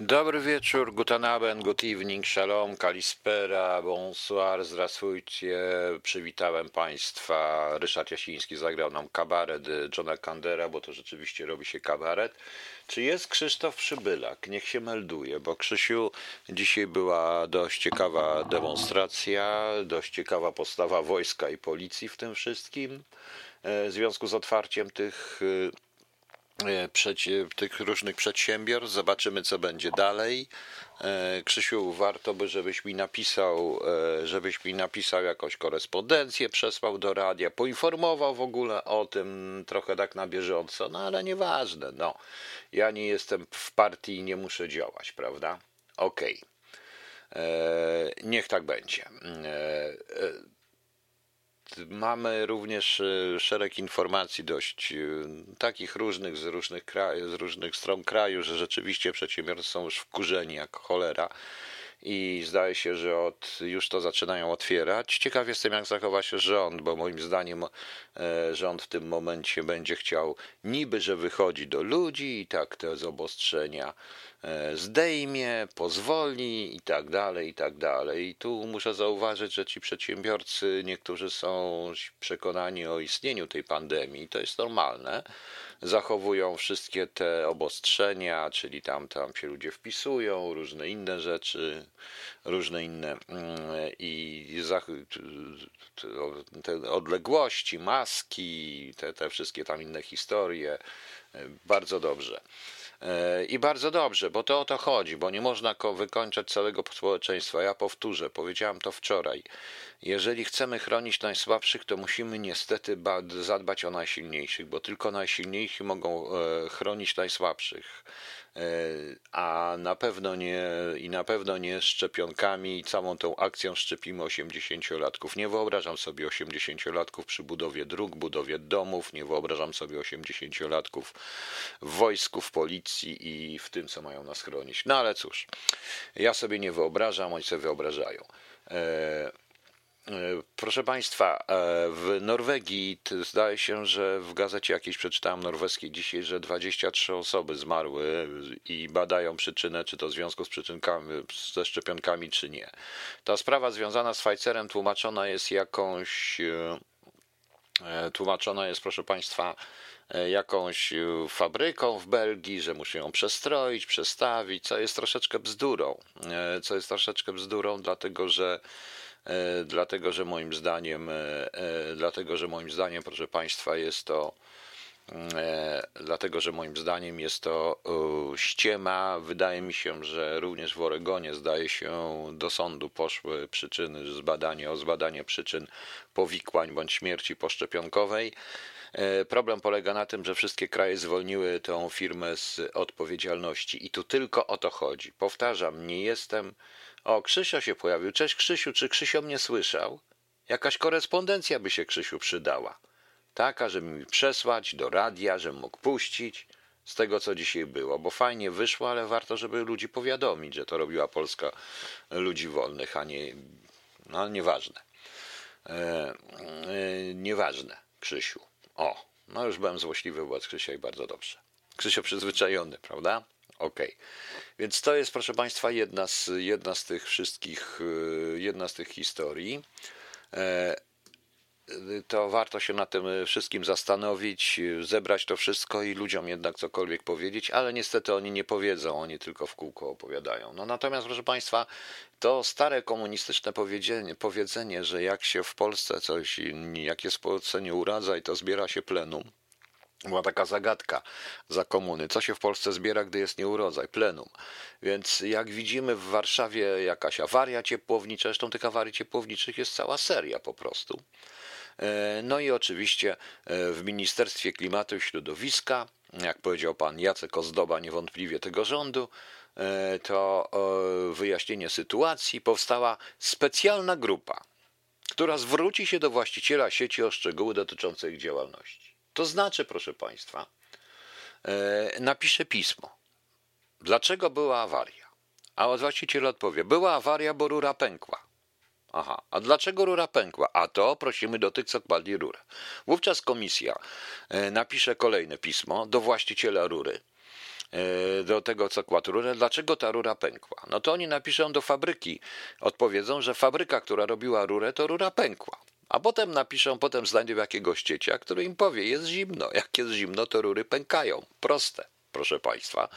Dobry wieczór, guten Abend, good evening, shalom, kalispera, bonsoir, zdrasujcie. Przywitałem Państwa. Ryszard Jasiński zagrał nam kabaret Johna Kandera, bo to rzeczywiście robi się kabaret. Czy jest Krzysztof Przybylak? Niech się melduje, bo Krzysiu, dzisiaj była dość ciekawa demonstracja, dość ciekawa postawa wojska i policji w tym wszystkim. e, W związku z otwarciem tych e, przecie, tych różnych przedsiębiorstw. Zobaczymy, co będzie dalej. E, Krzysiu, warto by, żebyś mi napisał, e, żebyś mi napisał jakąś korespondencję, przesłał do radia, poinformował w ogóle o tym trochę tak na bieżąco, no ale nieważne, no. Ja nie jestem w partii i nie muszę działać, prawda? Okej. E, Niech tak będzie. Mamy również e, szereg informacji dość e, takich różnych z różnych krajów, z różnych stron kraju, że rzeczywiście przedsiębiorcy są już wkurzeni jak cholera i zdaje się, że od, już to zaczynają otwierać. Ciekaw jestem, jak zachowa się rząd, bo moim zdaniem e, rząd w tym momencie będzie chciał niby, że wychodzi do ludzi i tak te z obostrzenia e, zdejmie, pozwoli i tak dalej, i tak dalej. I tu muszę zauważyć, że ci przedsiębiorcy, niektórzy są przekonani o istnieniu tej pandemii, to jest normalne. Zachowują wszystkie te obostrzenia, czyli tam, tam się ludzie wpisują, różne inne rzeczy, różne inne mm, i te odległości, maski, te, te wszystkie tam inne historie. Bardzo dobrze. E, I bardzo dobrze, bo to o to chodzi, bo nie można ko- wykończać całego społeczeństwa. Ja powtórzę, powiedziałem to wczoraj. Jeżeli chcemy chronić najsłabszych, to musimy niestety ba- zadbać o najsilniejszych, bo tylko najsilniejsi mogą e, chronić najsłabszych. E, A na pewno nie i na pewno nie szczepionkami i całą tą akcją szczepimy 80-latków. Nie wyobrażam sobie 80-latków przy budowie dróg, budowie domów, nie wyobrażam sobie 80-latków w wojsku, w policji i w tym, co mają nas chronić. No ale cóż, ja sobie nie wyobrażam, oni sobie wyobrażają. E, Proszę Państwa, e, w Norwegii zdaje się, że w gazecie jakiejś przeczytałem norweskiej dzisiaj, że 23 osoby zmarły i badają przyczynę, czy to w związku z przyczynkami, ze szczepionkami, czy nie. Ta sprawa związana z Pfizerem tłumaczona jest jakąś, e, tłumaczona jest, proszę Państwa, jakąś fabryką w Belgii, że muszą ją przestroić, przestawić, co jest troszeczkę bzdurą. Co jest troszeczkę bzdurą, dlatego że dlatego że moim zdaniem, e, e, dlatego że moim zdaniem, proszę Państwa, jest to e, dlatego że moim zdaniem jest to e, ściema. Wydaje mi się, że również w Oregonie zdaje się do sądu poszły przyczyny, zbadanie o zbadanie przyczyn powikłań bądź śmierci poszczepionkowej. E, Problem polega na tym, że wszystkie kraje zwolniły tę firmę z odpowiedzialności i tu tylko o to chodzi. Powtarzam, nie jestem. O, Krzysio się pojawił. Cześć Krzysiu, czy Krzysio mnie słyszał? Jakaś korespondencja by się Krzysiu przydała. Taka, żeby mi przesłać do radia, żebym mógł puścić z tego, co dzisiaj było, bo fajnie wyszło, ale warto, żeby ludzi powiadomić, że to robiła Polska ludzi wolnych, a nie. No, nieważne. E, e, nieważne, Krzysiu. O, no już byłem złośliwy wobec Krzysia i bardzo dobrze. Krzysio przyzwyczajony, prawda? Okej. Więc to jest, proszę Państwa, jedna z, jedna z tych wszystkich, y, jedna z tych historii. E, to warto się nad tym wszystkim zastanowić, zebrać to wszystko i ludziom jednak cokolwiek powiedzieć, ale niestety oni nie powiedzą, oni tylko w kółko opowiadają. No natomiast, proszę Państwa, to stare komunistyczne powiedzenie, powiedzenie że jak się w Polsce coś, jak jest w Polsce nie uradza i to zbiera się plenum, była taka zagadka za komuny. Co się w Polsce zbiera, gdy jest nieurodzaj? Plenum. Więc jak widzimy w Warszawie jakaś awaria ciepłownicza, zresztą tych awarii ciepłowniczych jest cała seria po prostu. E, No i oczywiście e, w Ministerstwie Klimatu i Środowiska, jak powiedział pan Jacek Ozdoba, niewątpliwie tego rządu, e, to wyjaśnienie sytuacji powstała specjalna grupa, która zwróci się do właściciela sieci o szczegóły dotyczące ich działalności. To znaczy, proszę Państwa, e, napisze pismo. Dlaczego była awaria? A właściciel odpowie: Była awaria, bo rura pękła. Aha, a dlaczego rura pękła? A to prosimy do tych, co kładli rurę. Wówczas komisja e, napisze kolejne pismo do właściciela rury e, do tego, co kładł rurę, dlaczego ta rura pękła. No to oni napiszą do fabryki, odpowiedzą, że fabryka, która robiła rurę, to rura pękła. A potem napiszą, potem znajdą jakiegoś ciecia, który im powie, jest zimno. Jak jest zimno, to rury pękają. Proste, proszę Państwa.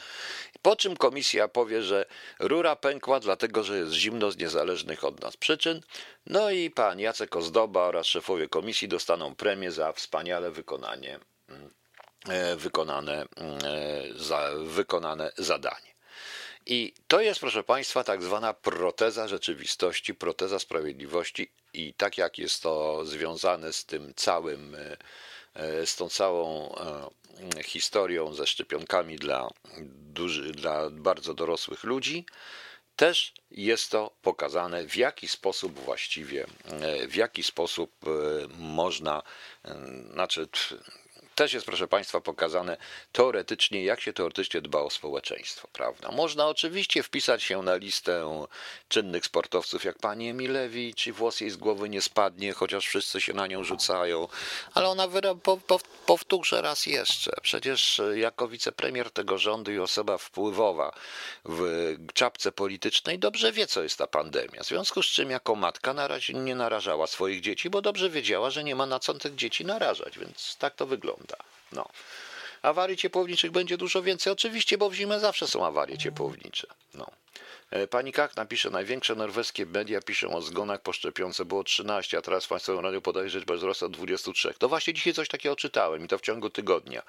Po czym komisja powie, że rura pękła dlatego, że jest zimno z niezależnych od nas przyczyn. No i pan Jacek Ozdoba oraz szefowie komisji dostaną premię za wspaniale wykonanie, e, wykonane, e, za, wykonane zadanie. I to jest, proszę Państwa, tak zwana proteza rzeczywistości, proteza sprawiedliwości, i tak jak jest to związane z tym całym, e, z tą całą e, historią ze szczepionkami dla, duży, dla bardzo dorosłych ludzi, też jest to pokazane, w jaki sposób właściwie, e, w jaki sposób można, znaczy też jest, proszę Państwa, pokazane teoretycznie, jak się teoretycznie dba o społeczeństwo, prawda? Można oczywiście wpisać się na listę czynnych sportowców, jak pani Emilewicz i włos jej z głowy nie spadnie, chociaż wszyscy się na nią rzucają, ale ona powtórzę raz jeszcze. Przecież jako wicepremier tego rządu i osoba wpływowa w czapce politycznej dobrze wie, co jest ta pandemia. W związku z czym jako matka na razie nie narażała swoich dzieci, bo dobrze wiedziała, że nie ma na co tych dzieci narażać, więc tak to wygląda. No. Awarii ciepłowniczych będzie dużo więcej, oczywiście, bo w zimę zawsze są awarie ciepłownicze. No. E, pani Kach napisze, największe norweskie media piszą o zgonach po szczepionce, było 13, a teraz Państwo Radio podaje, że wzrost od 23. To właśnie dzisiaj coś takiego czytałem i to w ciągu tygodnia.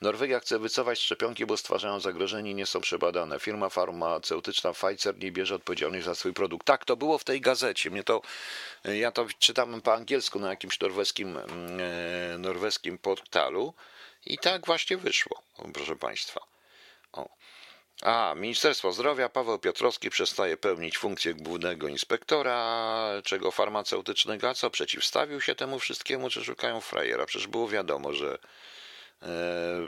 Norwegia chce wycofać szczepionki, bo stwarzają zagrożenie i nie są przebadane. Firma farmaceutyczna Pfizer nie bierze odpowiedzialności za swój produkt. Tak, to było w tej gazecie. Mnie to, e, ja to czytałem po angielsku na jakimś norweskim, mm, e, norweskim portalu i tak właśnie wyszło, proszę Państwa. O. A, Ministerstwo Zdrowia, Paweł Piotrowski przestaje pełnić funkcję głównego inspektora, czego farmaceutycznego, a co przeciwstawił się temu wszystkiemu, czy szukają frajera? Przecież było wiadomo, że e,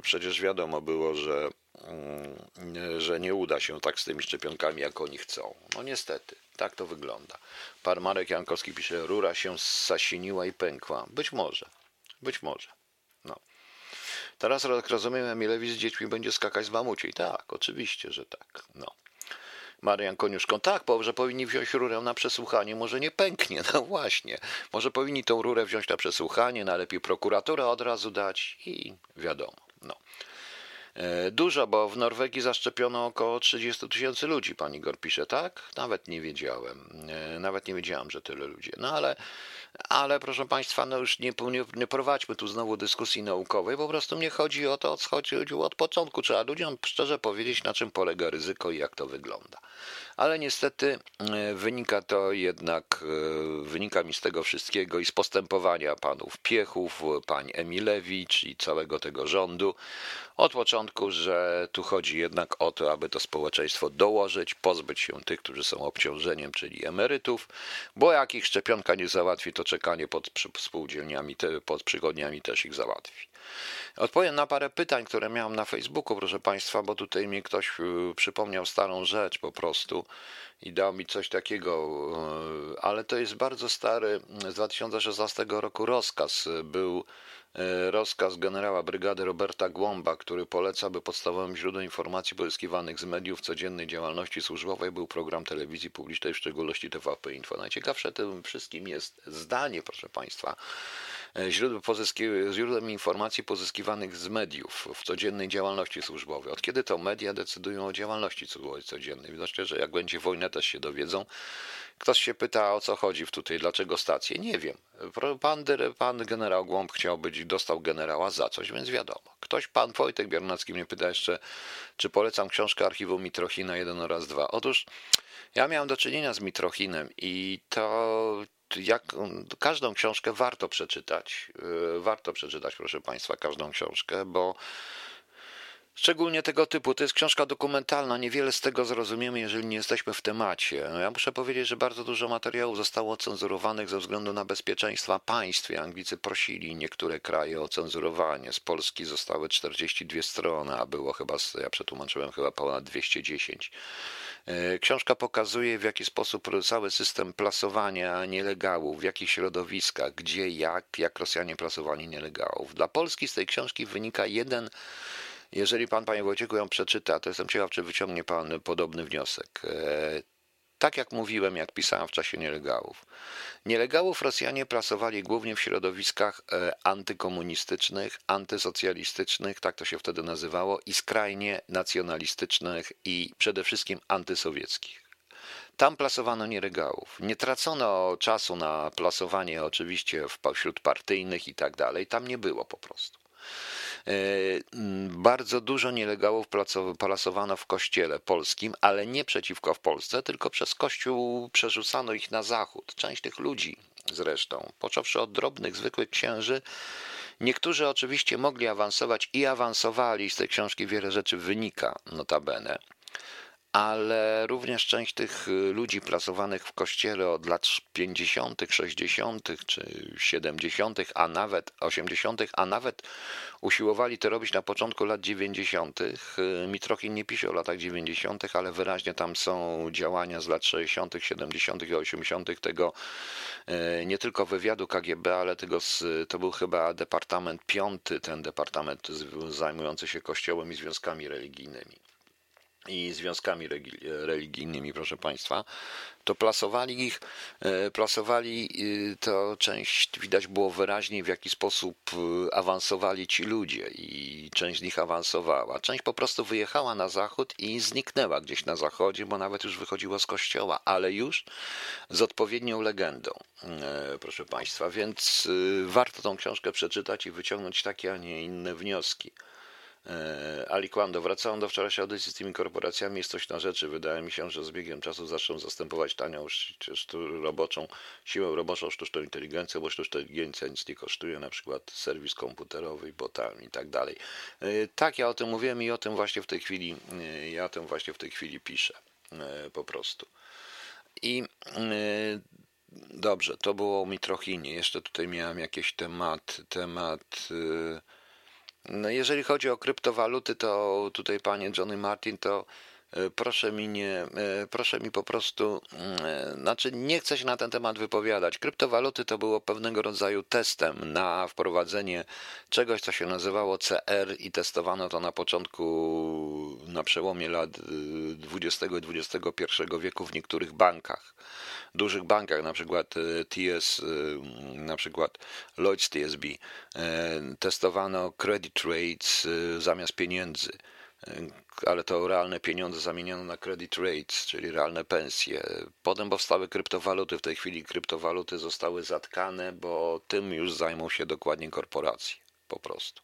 przecież wiadomo było, że, mm, że nie uda się tak z tymi szczepionkami, jak oni chcą. No niestety, tak to wygląda. Pan Marek Jankowski pisze, rura się zasiniła i pękła. Być może, być może. Teraz jak rozumiem, Emilewicz z dziećmi będzie skakać z mamuciej. Tak, oczywiście, że tak. No. Marian Koniuszką, tak, że powinni wziąć rurę na przesłuchanie, może nie pęknie, no właśnie. Może powinni tą rurę wziąć na przesłuchanie, najlepiej prokuraturę od razu dać i wiadomo. No. E, dużo, bo w Norwegii zaszczepiono około 30 tysięcy ludzi, pani Gor pisze, tak? Nawet nie wiedziałem. E, nawet nie wiedziałem, że tyle ludzi. No ale ale proszę Państwa, no już nie, nie, nie prowadźmy tu znowu dyskusji naukowej, po prostu nie chodzi o to, co chodziło od początku. Trzeba ludziom szczerze powiedzieć, na czym polega ryzyko i jak to wygląda. Ale niestety e, wynika to jednak, e, wynika mi z tego wszystkiego i z postępowania panów Piechów, pań Emilewicz i całego tego rządu od początku, że tu chodzi jednak o to, aby to społeczeństwo dołożyć, pozbyć się tych, którzy są obciążeniem, czyli emerytów, bo jak ich szczepionka nie załatwi, to czekanie pod spółdzielniami, pod przychodniami też ich załatwi. Odpowiem na parę pytań, które miałem na Facebooku, proszę Państwa, bo tutaj mi ktoś y, przypomniał starą rzecz po prostu i dał mi coś takiego, y, ale to jest bardzo stary, z 2016 roku rozkaz. Był y, rozkaz generała brygady Roberta Głąba, który poleca, by podstawowym źródłem informacji pozyskiwanych z mediów codziennej działalności służbowej był program telewizji publicznej, w szczególności TVP Info. Najciekawsze tym wszystkim jest zdanie, proszę Państwa, źródłem, źródłem informacji pozyskiwanych z mediów w codziennej działalności służbowej. Od kiedy to media decydują o działalności codziennej? Myślę, że jak będzie wojna, też się dowiedzą. Ktoś się pyta, o co chodzi w tutaj, dlaczego stacje? Nie wiem. Pan, pan generał Głąb chciał być, dostał generała za coś, więc wiadomo. Ktoś, pan Wojtek Biernacki mnie pyta jeszcze, czy polecam książkę archiwum Mitrochina 1 oraz 2. Otóż ja miałem do czynienia z Mitrochinem i to jak, każdą książkę warto przeczytać. Y, warto przeczytać, proszę Państwa, każdą książkę, bo Szczególnie tego typu. To jest książka dokumentalna. Niewiele z tego zrozumiemy, jeżeli nie jesteśmy w temacie. Ja muszę powiedzieć, że bardzo dużo materiałów zostało ocenzurowanych ze względu na bezpieczeństwa państw. Anglicy prosili niektóre kraje o cenzurowanie. Z Polski zostały 42 strony, a było chyba, ja przetłumaczyłem, chyba ponad 210. E, książka pokazuje, w jaki sposób cały system plasowania nielegalów, w jakich środowiskach, gdzie, jak, jak Rosjanie plasowali nielegalów. Dla Polski z tej książki wynika jeden Jeżeli pan, panie Wojciechu, ją przeczyta, to jestem ciekaw, czy wyciągnie pan podobny wniosek. E, tak jak mówiłem, jak pisałem w czasie nielegałów. Nielegałów Rosjanie plasowali głównie w środowiskach e, antykomunistycznych, antysocjalistycznych, tak to się wtedy nazywało, i skrajnie nacjonalistycznych i przede wszystkim antysowieckich. Tam plasowano nielegałów. Nie tracono czasu na plasowanie oczywiście wśród partyjnych i tak dalej. Tam nie było po prostu. E, bardzo dużo nielegałów plasowano w kościele polskim, ale nie przeciwko w Polsce, tylko przez kościół przerzucano ich na zachód. Część tych ludzi zresztą, począwszy od drobnych, zwykłych księży, niektórzy oczywiście mogli awansować i awansowali, z tej książki wiele rzeczy wynika, notabene ale również część tych y, ludzi plasowanych w kościele od lat 50., 60. czy 70., a nawet 80., a nawet usiłowali to robić na początku lat 90. Y, Mitrochin nie pisze o latach 90., ale wyraźnie tam są działania z lat 60., 70. i 80. tego y, nie tylko wywiadu KGB, ale tego z, to był chyba Departament Piąty, ten departament zajmujący się kościołem i związkami religijnymi i związkami religijnymi, proszę Państwa, to plasowali ich, e, plasowali y, to część, widać było wyraźnie w jaki sposób y, awansowali ci ludzie i część z nich awansowała. Część po prostu wyjechała na zachód i zniknęła gdzieś na zachodzie, bo nawet już wychodziła z kościoła, ale już z odpowiednią legendą, e, proszę Państwa, więc warto tą książkę przeczytać i wyciągnąć takie, a nie inne wnioski. E, Aliquando, wracając do wczorajszej audycji z tymi korporacjami, jest coś na rzeczy. Wydaje mi się, że z biegiem czasu zaczną zastępować tanią roboczą, siłę roboczą sztuczną inteligencję, bo sztuczna inteligencja nic nie kosztuje, na przykład serwis komputerowy, botami i tak dalej. E, tak, ja o tym mówiłem i o tym właśnie w tej chwili, e, ja o tym właśnie w tej chwili piszę, po prostu. I dobrze, to było o Mitrochinie. Jeszcze tutaj miałem jakiś temat, temat no jeżeli chodzi o kryptowaluty, to tutaj panie Johnny Martin, to proszę mi nie, e, proszę mi po prostu, mm, e, znaczy nie chcę się na ten temat wypowiadać. Kryptowaluty to było pewnego rodzaju testem na wprowadzenie czegoś, co się nazywało CR i testowano to na początku, na przełomie lat 20 i XXI wieku w niektórych bankach dużych bankach, na przykład e, TS, e, na przykład Lloyds TSB, e, testowano credit rates zamiast pieniędzy, ale to realne pieniądze zamieniono na credit rates, czyli realne pensje. Potem powstały kryptowaluty. W tej chwili kryptowaluty zostały zatkane, bo tym już zajmą się dokładnie korporacje. Po prostu.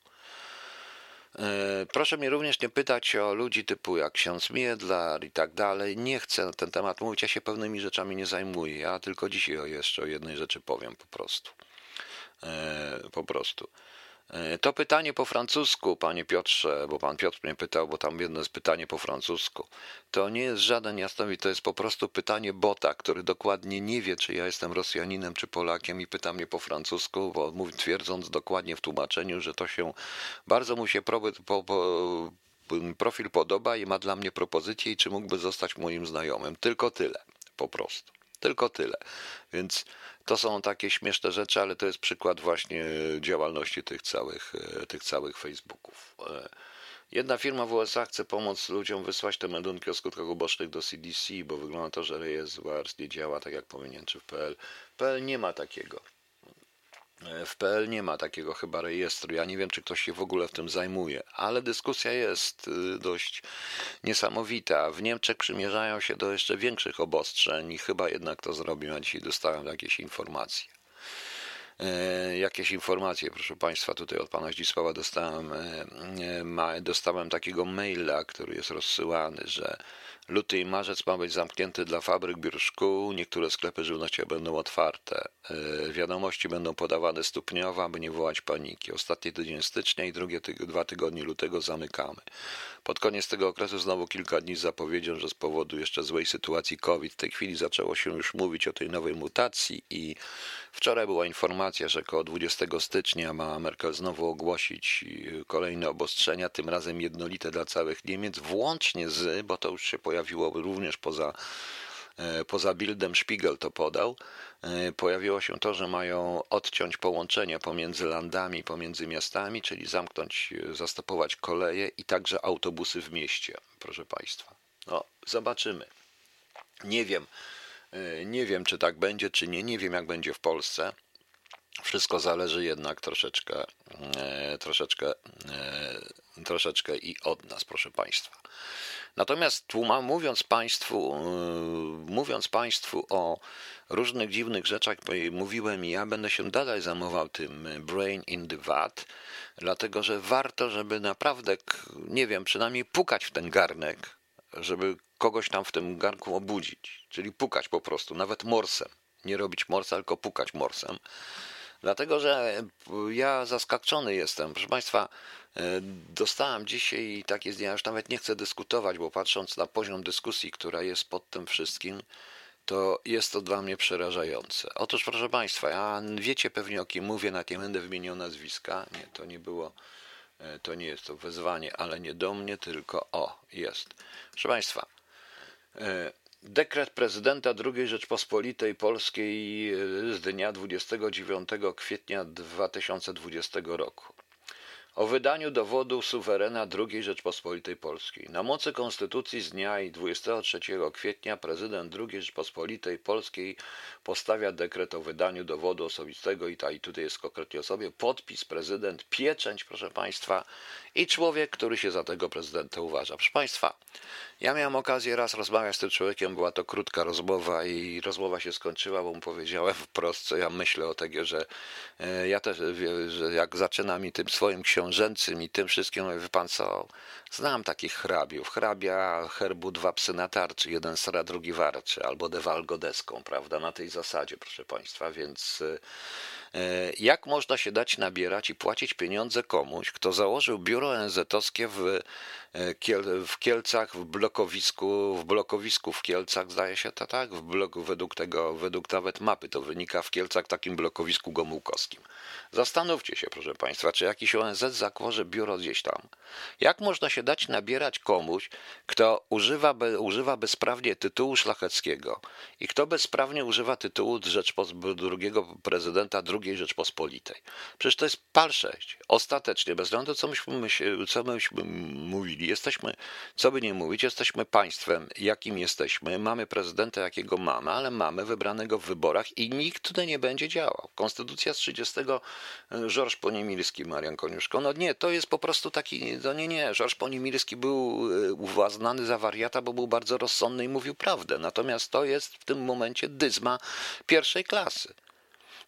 E, proszę mnie również nie pytać o ludzi typu jak ksiądz Miedlar i tak dalej. Nie chcę na ten temat mówić, ja się pewnymi rzeczami nie zajmuję. Ja tylko dzisiaj jeszcze o jednej rzeczy powiem po prostu. E, po prostu. E, to pytanie po francusku, panie Piotrze, bo pan Piotr mnie pytał, bo tam jedno jest pytanie po francusku. To nie jest żaden jasnowi, to jest po prostu pytanie bota, który dokładnie nie wie, czy ja jestem Rosjaninem, czy Polakiem i pyta mnie po francusku, bo mówi, twierdząc dokładnie w tłumaczeniu, że to się bardzo mu się pro, po, po, profil podoba i ma dla mnie propozycję i czy mógłby zostać moim znajomym. Tylko tyle, po prostu. Tylko tyle. Więc to są takie śmieszne rzeczy, ale to jest przykład właśnie działalności tych całych, e, tych całych Facebooków. E, jedna firma w USA chce pomóc ludziom wysłać te meldunki o skutkach ubocznych do CDC, bo wygląda to, że rejestr nie działa tak jak powinien, czy w PL. PL nie ma takiego. E, w PL nie ma takiego chyba rejestru. Ja nie wiem, czy ktoś się w ogóle w tym zajmuje, ale dyskusja jest y, dość niesamowita. W Niemczech przymierzają się do jeszcze większych obostrzeń i chyba jednak to zrobią. Ja dzisiaj dostałem jakieś informacje. E, jakieś informacje, proszę Państwa, tutaj od Pana Zdzisława dostałem, e, dostałem takiego maila, który jest rozsyłany, że Luty i marzec ma być zamknięty dla fabryk, biur, szkół. Niektóre sklepy żywnościowe będą otwarte. E, wiadomości będą podawane stopniowo, aby nie wołać paniki. Ostatni tydzień stycznia i drugie dwa tygodnie lutego zamykamy. Pod koniec tego okresu znowu kilka dni z zapowiedzią, że z powodu jeszcze złej sytuacji COVID w tej chwili zaczęło się już mówić o tej nowej mutacji i wczoraj była informacja, że około 20 stycznia ma Merkel znowu ogłosić kolejne obostrzenia, tym razem jednolite dla całych Niemiec, włącznie z, bo to już się pojawiło również poza poza Bildem Spiegel to podał, e, pojawiło się to, że mają odciąć połączenia pomiędzy landami, pomiędzy miastami, czyli zamknąć, e, zastopować koleje i także autobusy w mieście, proszę Państwa. No, zobaczymy. Nie wiem, nie wiem, czy tak będzie, czy nie. Nie wiem, jak będzie w Polsce. Wszystko zależy jednak troszeczkę, troszeczkę, troszeczkę i od nas, proszę Państwa. Natomiast mówiąc Państwu, yy, mówiąc Państwu o różnych dziwnych rzeczach, mówiłem i ja będę się dalej zajmował tym brain in the vat, dlatego że warto, żeby naprawdę, nie wiem, przynajmniej pukać w ten garnek, żeby kogoś tam w tym garnku obudzić, czyli pukać po prostu, nawet morsem. Nie robić morsa, tylko pukać morsem. Dlatego, że ja zaskoczony jestem. Proszę Państwa, E, dostałem dzisiaj takie zdjęcia, już nawet nie chcę dyskutować, bo patrząc na poziom dyskusji, która jest pod tym wszystkim, to jest to dla mnie przerażające. Otóż, proszę Państwa, ja wiecie pewnie o kim mówię, na nie będę wymieniał nazwiska. Nie, to nie było, e, to nie jest to wezwanie, ale nie do mnie, tylko o, jest. Proszę Państwa, e, dekret prezydenta II Rzeczpospolitej Polskiej z dnia 29 kwietnia 2020 roku o wydaniu dowodu suwerena II Rzeczpospolitej Polskiej. Na mocy Konstytucji z dnia 23 kwietnia prezydent II Rzeczpospolitej Polskiej postawia dekret o wydaniu dowodu osobistego i tutaj jest konkretnie o sobie podpis prezydent, pieczęć, proszę Państwa, i człowiek, który się za tego prezydenta uważa. Proszę Państwa, ja miałem okazję raz rozmawiać z tym człowiekiem, była to krótka rozmowa i rozmowa się skończyła, bo mu powiedziałem wprost, co ja myślę o tego, że e, ja też, że jak zaczyna mi tym swoim książęcym i tym wszystkim, mówię, wie co, znam takich hrabiów, hrabia herbu dwa psy na tarczy, jeden sra, drugi warczy, albo dewalgo deską, prawda, na tej zasadzie, proszę państwa, więc e, E, jak można się dać nabierać i płacić pieniądze komuś, kto założył biuro ONZ-owskie w, e, w Kielcach, w blokowisku, w blokowisku w Kielcach, zdaje się to tak, w bloku, według tego, według nawet mapy to wynika w Kielcach, takim blokowisku gomułkowskim. Zastanówcie się, proszę Państwa, czy jakiś ONZ zakłoży biuro gdzieś tam. Jak można się dać nabierać komuś, kto używa, be, używa bezprawnie tytułu szlacheckiego i kto bezprawnie używa tytułu Rzeczpos- drugiego prezydenta II Rzeczpospolitej? Przecież to jest pal 6. Ostatecznie, bez względu co myśmy, co myśmy mówili, jesteśmy, co by nie mówić, jesteśmy państwem, jakim jesteśmy, mamy prezydenta, jakiego mamy, ale mamy wybranego w wyborach i nikt tutaj nie będzie działał. Konstytucja z 30 Żorż Poniemilski, Marian Koniuszko. No nie, to jest po prostu taki, no nie, nie, Żorż Poniemilski był e, uznany za wariata, bo był bardzo rozsądny i mówił prawdę. Natomiast to jest w tym momencie dyzma pierwszej klasy.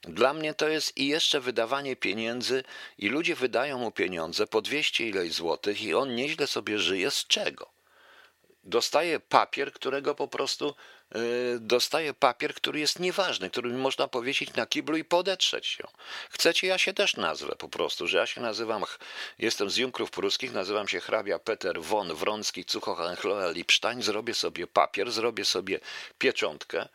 Dla mnie to jest i jeszcze wydawanie pieniędzy, i ludzie wydają mu pieniądze po 200 ileś złotych, i on nieźle sobie żyje z czego? Dostaje papier, którego po prostu Y, dostaje papier, który jest nieważny, który można powiesić na kiblu i podetrzeć się. Chcecie, ja się też nazwę po prostu, że ja się nazywam, jestem z Junkrów Pruskich, nazywam się hrabia Peter von Wronski Cuchochengloe-Lipsztań, zrobię sobie papier, zrobię sobie pieczątkę,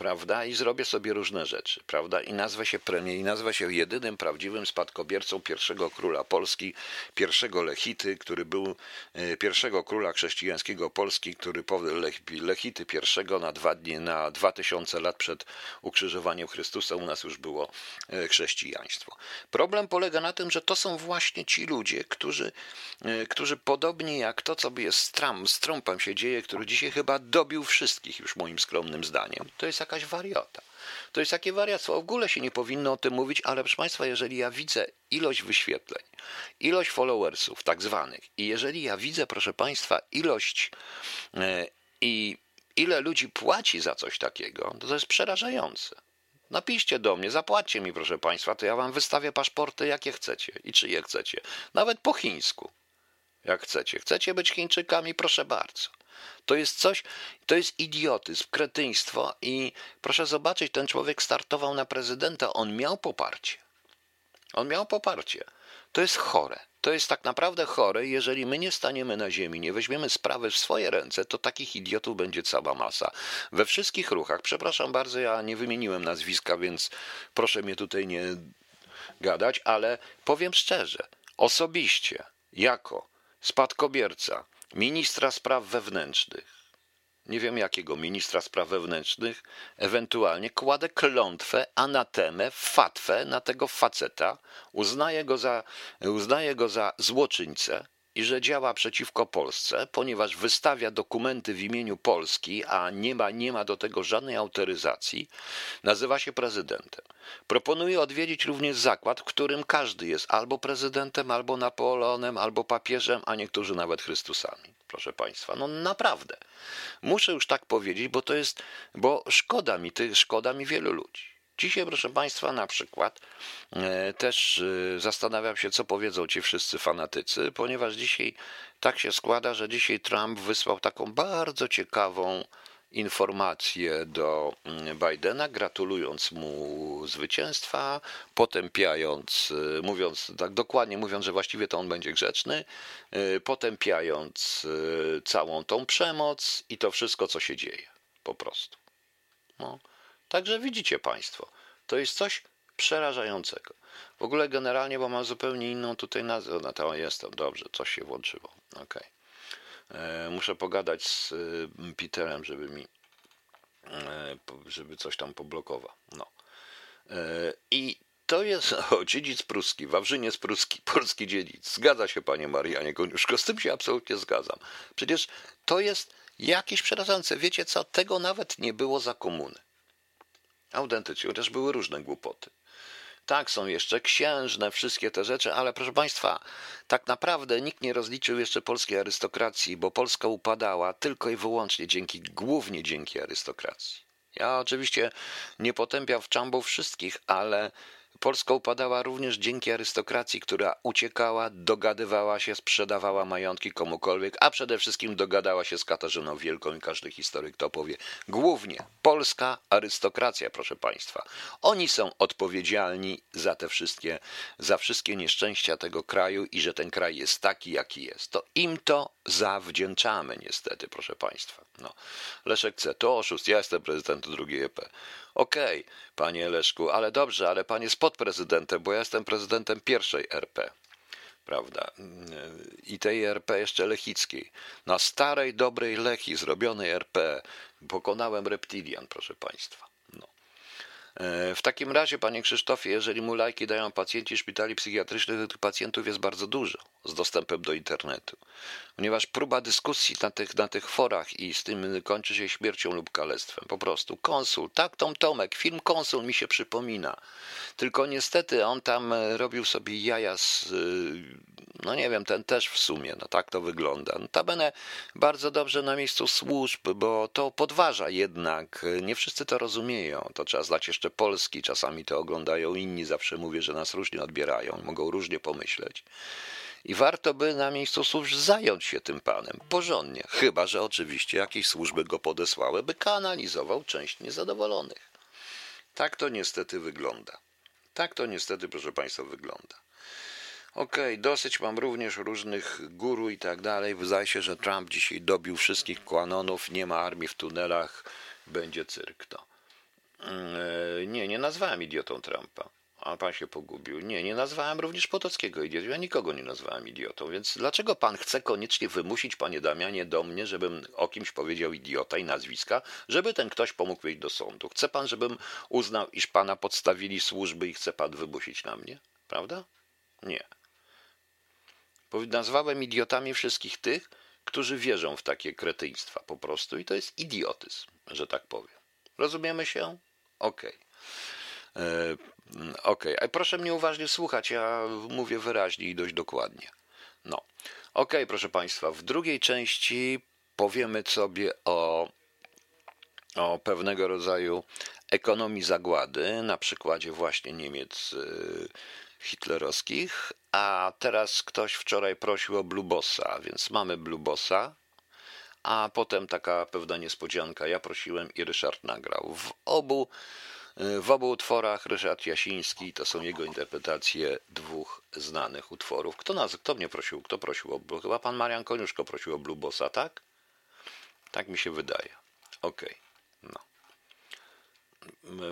prawda, i zrobię sobie różne rzeczy, prawda, i nazwę się premię, i nazwę się jedynym prawdziwym spadkobiercą pierwszego króla Polski, pierwszego Lechity, który był y, pierwszego króla chrześcijańskiego Polski, który Lechity pierwszego na dwa dni, na dwa tysiące lat przed ukrzyżowaniem Chrystusa u nas już było e, chrześcijaństwo. Problem polega na tym, że to są właśnie ci ludzie, którzy, e, którzy podobnie jak to, co jest z, z Trumpem się dzieje, który dzisiaj chyba dobił wszystkich już moim skromnym zdaniem, to jest jakaś wariota. To jest takie wariactwo. W ogóle się nie powinno o tym mówić, ale proszę Państwa, jeżeli ja widzę ilość wyświetleń, ilość followersów tak zwanych i jeżeli ja widzę, proszę Państwa, ilość e, i ile ludzi płaci za coś takiego, to, to jest przerażające. Napiszcie do mnie, zapłaćcie mi, proszę Państwa, to ja Wam wystawię paszporty, jakie chcecie i czyje chcecie. Nawet po chińsku, jak chcecie. Chcecie być Chińczykami, proszę bardzo. To jest coś, to jest idiotyzm, kretyństwo i proszę zobaczyć, ten człowiek startował na prezydenta, on miał poparcie. On miał poparcie. To jest chore. To jest tak naprawdę chore. Jeżeli my nie staniemy na ziemi, nie weźmiemy sprawy w swoje ręce, to takich idiotów będzie cała masa. We wszystkich ruchach, przepraszam bardzo, ja nie wymieniłem nazwiska, więc proszę mnie tutaj nie gadać, ale powiem szczerze, osobiście, jako spadkobierca ministra spraw wewnętrznych, nie wiem jakiego, ministra spraw wewnętrznych, ewentualnie kładę klątwę, anatemę, fatwę na tego faceta, uznaję go za, uznaję go za złoczyńcę, i że działa przeciwko Polsce, ponieważ wystawia dokumenty w imieniu Polski, a nie ma, nie ma do tego żadnej autoryzacji, nazywa się prezydentem. Proponuję odwiedzić również zakład, w którym każdy jest albo prezydentem, albo Napoleonem, albo papieżem, a niektórzy nawet Chrystusami. Proszę Państwa, no naprawdę. Muszę już tak powiedzieć, bo to jest, bo szkoda mi, szkoda mi wielu ludzi. Dzisiaj, proszę Państwa, na przykład e, też e, zastanawiam się, co powiedzą ci wszyscy fanatycy, ponieważ dzisiaj tak się składa, że dzisiaj Trump wysłał taką bardzo ciekawą informację do mm, Bidena, gratulując mu zwycięstwa, potępiając, e, mówiąc tak dokładnie, mówiąc, że właściwie to on będzie grzeczny, potępiając całą tą przemoc i to wszystko, co się dzieje. Po prostu. No. Także widzicie Państwo, to jest coś przerażającego. W ogóle generalnie, bo mam zupełnie inną tutaj nazwę. No to jestem, dobrze, coś się włączyło. Okay. E, muszę pogadać z y, Peterem, żeby mi e, żeby coś tam poblokował. No. E, I to jest o, dziedzic pruski, Wawrzyniec pruski, polski dziedzic. Zgadza się, panie Marianie Koniuszko, z tym się absolutnie zgadzam. Przecież to jest jakieś przerażające. Wiecie co, tego nawet nie było za komuny. Autentycznie, chociaż były różne głupoty. Tak, są jeszcze księżne, wszystkie te rzeczy, ale proszę Państwa, tak naprawdę nikt nie rozliczył jeszcze polskiej arystokracji, bo Polska upadała tylko i wyłącznie dzięki, głównie dzięki arystokracji. Ja oczywiście nie potępiam w czambu wszystkich, ale Polska upadała również dzięki arystokracji, która uciekała, dogadywała się, sprzedawała majątki komukolwiek, a przede wszystkim dogadała się z Katarzyną Wielką i każdy historyk to powie. Głównie polska arystokracja, proszę Państwa. Oni są odpowiedzialni za te wszystkie, za wszystkie nieszczęścia tego kraju i że ten kraj jest taki, jaki jest. To im to zawdzięczamy niestety, proszę Państwa. No. Leszek C. To oszust, ja jestem prezydentem drugiej EP. Okej, okay, panie Leszku, ale dobrze, ale pan jest podprezydentem, bo ja jestem prezydentem pierwszej RP. Prawda? I tej RP jeszcze lechickiej. Na starej, dobrej Lechi zrobionej RP pokonałem reptilian, proszę państwa. E, w takim razie, panie Krzysztofie, jeżeli mu lajki dają pacjenci szpitali psychiatrycznych, tych pacjentów jest bardzo dużo z dostępem do internetu. Ponieważ próba dyskusji na tych, na tych forach i z tym kończy się śmiercią lub kalectwem. Po prostu. Konsul, tak, Tom Tomek, film Konsul mi się przypomina. Tylko niestety on tam robił sobie jaja z, no nie wiem, ten też w sumie, no tak to wygląda. Notabene bardzo dobrze na miejscu służb, bo to podważa jednak, nie wszyscy to rozumieją, to trzeba znać jeszcze Polski, czasami to oglądają inni, zawsze mówię, że nas różnie odbierają, mogą różnie pomyśleć. I warto by na miejscu służb zająć się tym panem porządnie, chyba że oczywiście jakieś służby go podesłały, by kanalizował część niezadowolonych. Tak to niestety wygląda. Tak to niestety, proszę Państwa, wygląda. Okej, okay, dosyć mam również różnych guru i tak dalej. Wydaje się, że Trump dzisiaj dobił wszystkich kłanonów, nie ma armii w tunelach, będzie cyrk. To. Yy, nie, nie nazwałem idiotą Trumpa. A pan się pogubił. Nie, nie nazwałem również Potockiego idiotą. Ja nikogo nie nazwałem idiotą, więc dlaczego pan chce koniecznie wymusić, panie Damianie, do mnie, żebym o kimś powiedział idiota i nazwiska, żeby ten ktoś pomógł wyjść do sądu? Chce pan, żebym uznał, iż pana podstawili służby i chce pan wymusić na mnie? Prawda? Nie. Nazwałem idiotami wszystkich tych, którzy wierzą w takie kretyństwa po prostu i to jest idiotyzm, że tak powiem. Rozumiemy się? Okej. Okay. E, okej, okay. proszę mnie uważnie słuchać, ja mówię wyraźnie i dość dokładnie. No, okej, okay, proszę Państwa, w drugiej części powiemy sobie o, o pewnego rodzaju ekonomii zagłady, na przykładzie właśnie Niemiec y, hitlerowskich, a teraz ktoś wczoraj prosił o Blue Bossa, więc mamy Blue Bossa, a potem taka pewna niespodzianka. Ja prosiłem i Ryszard nagrał. W obu, w obu utworach Ryszard Jasiński to są jego interpretacje dwóch znanych utworów. Kto nas, kto mnie prosił? Kto prosił o Chyba pan Marian Koniuszko prosił o Blue Bossa, tak? Tak mi się wydaje. Okej. Okay. No.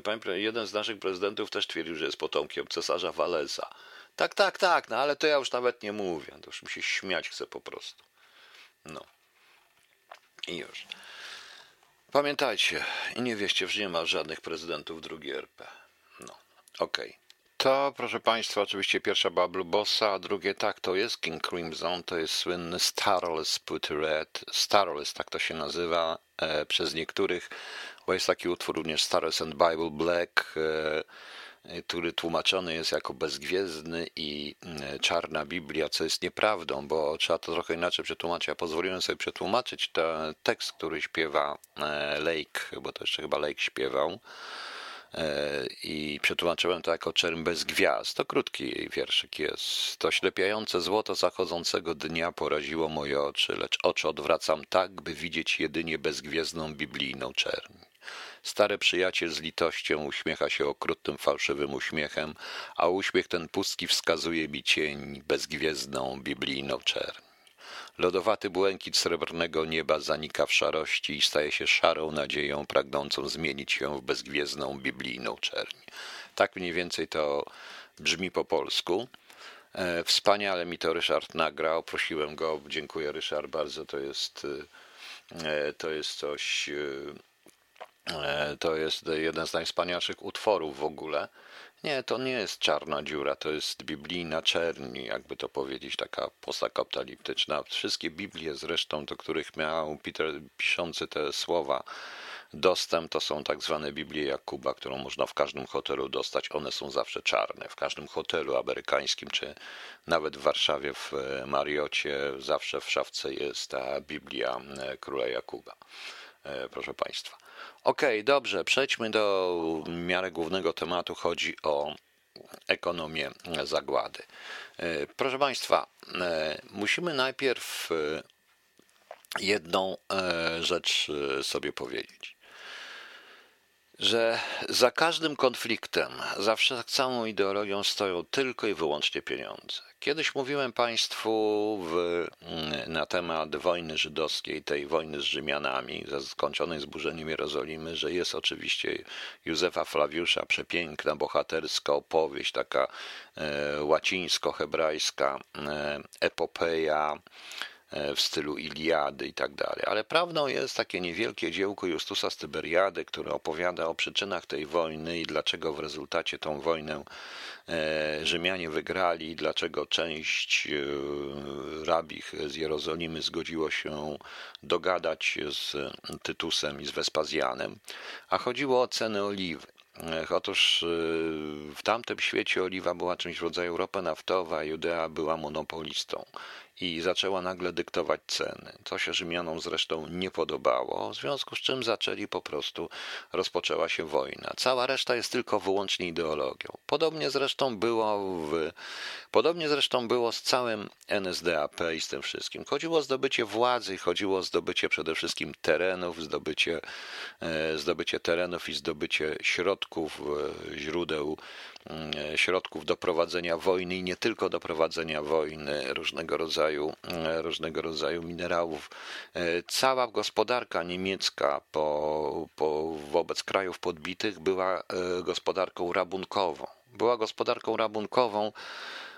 Pan, jeden z naszych prezydentów też twierdził, że jest potomkiem cesarza Walesa. Tak, tak, tak, no ale to ja już nawet nie mówię. To już mi się śmiać chce po prostu. No. I już. Pamiętajcie i nie wieście, że nie ma żadnych prezydentów drugiej RP. No, okej. Okay. To, proszę Państwa, oczywiście pierwsza była Blue Bossa, a drugie tak, to jest King Crimson, to jest słynny Starless Put Red. Starless, tak to się nazywa e, przez niektórych, bo jest taki utwór również Starless and Bible Black, e, który tłumaczony jest jako bezgwiezdny i e, czarna Biblia, co jest nieprawdą, bo trzeba to trochę inaczej przetłumaczyć. Ja pozwoliłem sobie przetłumaczyć ten tekst, który śpiewa e, Lake, bo to jeszcze chyba Lake śpiewał. E, i przetłumaczyłem to jako Czerm bez gwiazd. To krótki wierszyk jest. To ślepiające złoto zachodzącego dnia poraziło moje oczy, lecz oczy odwracam tak, by widzieć jedynie bezgwiezdną biblijną czerń. Stary przyjaciel z litością uśmiecha się okrutnym, fałszywym uśmiechem, a uśmiech ten pustki wskazuje mi cień, bezgwiezdną, biblijną czerń. Lodowaty błękit srebrnego nieba zanika w szarości i staje się szarą nadzieją pragnącą zmienić się w bezgwiezdną biblijną czerń. Tak mniej więcej to brzmi po polsku. E, wspaniale mi to Ryszard nagrał. Prosiłem go, dziękuję Ryszard bardzo. To jest, e, to jest coś, e, to jest jeden z najwspanialszych utworów w ogóle. Nie, to nie jest czarna dziura, to jest biblijna czerń, jakby to powiedzieć, taka postapokaliptyczna. Wszystkie Biblie zresztą, do których miał Peter piszący te słowa dostęp, to są tak zwane Biblie Jakuba, którą można w każdym hotelu dostać. One są zawsze czarne. W każdym hotelu amerykańskim, czy nawet w Warszawie w Mariocie, zawsze w szafce jest ta Biblia e, Króla Jakuba. E, proszę Państwa. Okej, okay, dobrze, przejdźmy do miarę głównego tematu. Chodzi o ekonomię zagłady. E, proszę Państwa, e, musimy najpierw jedną rzecz sobie powiedzieć że za każdym konfliktem, za całą ideologią stoją tylko i wyłącznie pieniądze. Kiedyś mówiłem Państwu w, mm, na temat wojny żydowskiej, tej wojny z Rzymianami, skończonej zburzeniem Jerozolimy, że jest oczywiście Józefa Flawiusza przepiękna, bohaterska opowieść, taka e, łacińsko-hebrajska e, epopeja, w stylu Iliady i tak dalej. Ale prawdą jest takie niewielkie dziełko Justusa z Tyberiady, które opowiada o przyczynach tej wojny i dlaczego w rezultacie tą wojnę e, Rzymianie wygrali, dlaczego część e, rabich z Jerozolimy zgodziło się dogadać z Tytusem i z Wespazjanem, a chodziło o ceny oliwy. Otóż w tamtym świecie oliwa była czymś w rodzaju ropa naftowa, Judea była monopolistą i zaczęła nagle dyktować ceny, co się Rzymianom zresztą nie podobało, w związku z czym zaczęli po prostu, rozpoczęła się wojna. Cała reszta jest tylko wyłącznie ideologią. Podobnie zresztą było w, podobnie zresztą było z całym NSDAP i z tym wszystkim. Chodziło o zdobycie władzy, chodziło o zdobycie przede wszystkim terenów, zdobycie, e, zdobycie terenów i zdobycie środków, e, źródeł środków do prowadzenia wojny i nie tylko do prowadzenia wojny, różnego rodzaju, mm, różnego rodzaju minerałów. E, cała gospodarka niemiecka po, po, wobec krajów podbitych była e, gospodarką rabunkową. Była gospodarką rabunkową,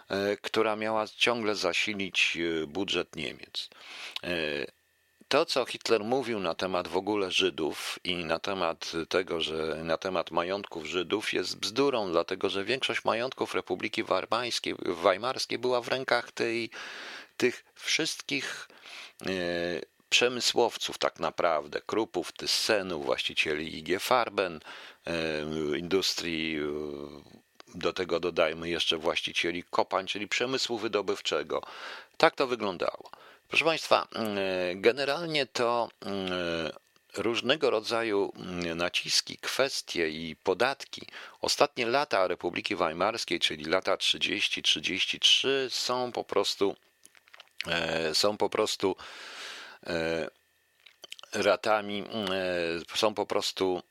e, która miała ciągle zasilić budżet Niemiec to, co Hitler mówił na temat w ogóle Żydów i na temat tego, że na temat majątków Żydów jest bzdurą, dlatego że większość majątków Republiki Weimarskiej, była w rękach tej, tych wszystkich e, przemysłowców tak naprawdę, Krupów, Tyssenów, właścicieli IG Farben, e, industrii e, do tego dodajmy jeszcze właścicieli kopań, czyli przemysłu wydobywczego. Tak to wyglądało. Proszę Państwa, mm, generalnie to mm, różnego rodzaju mm, naciski, kwestie i podatki. Ostatnie lata Republiki Weimarskiej, czyli lata 30-33 są po prostu e, są po prostu e, ratami, e, są po prostu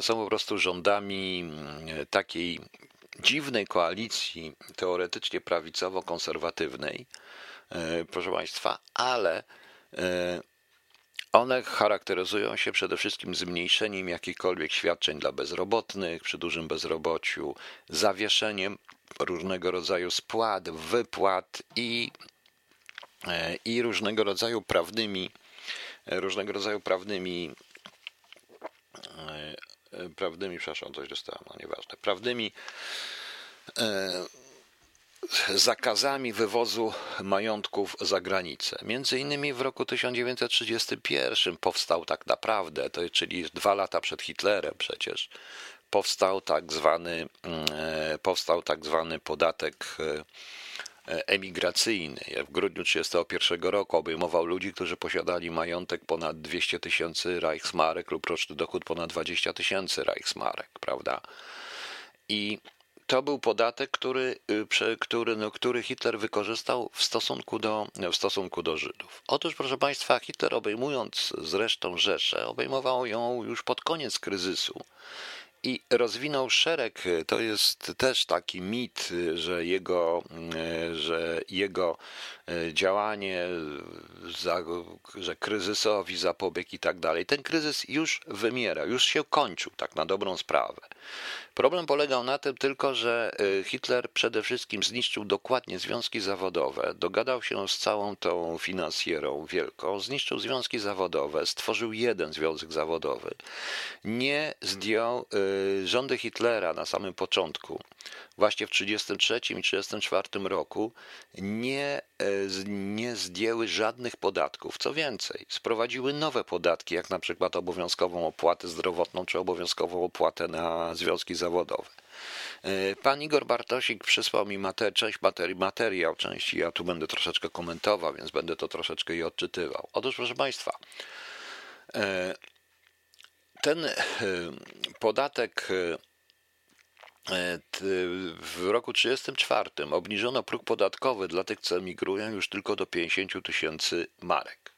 są po prostu rządami takiej dziwnej koalicji teoretycznie prawicowo-konserwatywnej, proszę Państwa, ale e, one charakteryzują się przede wszystkim zmniejszeniem jakichkolwiek świadczeń dla bezrobotnych przy dużym bezrobociu, zawieszeniem różnego rodzaju spłat, wypłat i, e, i różnego rodzaju prawnymi różnego rodzaju prawnymi prawdymi, przepraszam, coś dostałem, no nieważne, prawdymi e, zakazami wywozu majątków za granicę. Między innymi w roku 1931 powstał tak naprawdę, to, czyli dwa lata przed Hitlerem przecież, powstał tak zwany, e, powstał tak zwany podatek e, emigracyjny. W grudniu 1931 roku obejmował ludzi, którzy posiadali majątek ponad 200 tysięcy Reichsmarek lub roczny dochód ponad 20 tysięcy Reichsmarek, prawda? I to był podatek, który, y, który, no, który Hitler wykorzystał w stosunku, do, w stosunku do Żydów. Otóż, proszę Państwa, Hitler obejmując zresztą Rzeszę, obejmował ją już pod koniec kryzysu i rozwinął szereg, to jest też taki mit, że jego, że jego działanie, że kryzysowi zapobiegł i tak dalej. Ten kryzys już wymiera, już się kończył, tak na dobrą sprawę. Problem polegał na tym tylko, że Hitler przede wszystkim zniszczył dokładnie związki zawodowe, dogadał się z całą tą finansjerą wielką, zniszczył związki zawodowe, stworzył jeden związek zawodowy, nie zdjął rządy Hitlera na samym początku, właśnie w 1933 i 1934 roku, nie, e, nie zdjęły żadnych podatków. Co więcej, sprowadziły nowe podatki, jak na przykład obowiązkową opłatę zdrowotną czy obowiązkową opłatę na związki zawodowe. E, pan Igor Bartosik przysłał mi mater część materii, materiał części, ja tu będę troszeczkę komentował, więc będę to troszeczkę i odczytywał. Otóż, proszę Państwa, ten e, podatek e, w roku 1934 obniżono próg podatkowy dla tych, co emigrują już tylko do 50 tysięcy marek.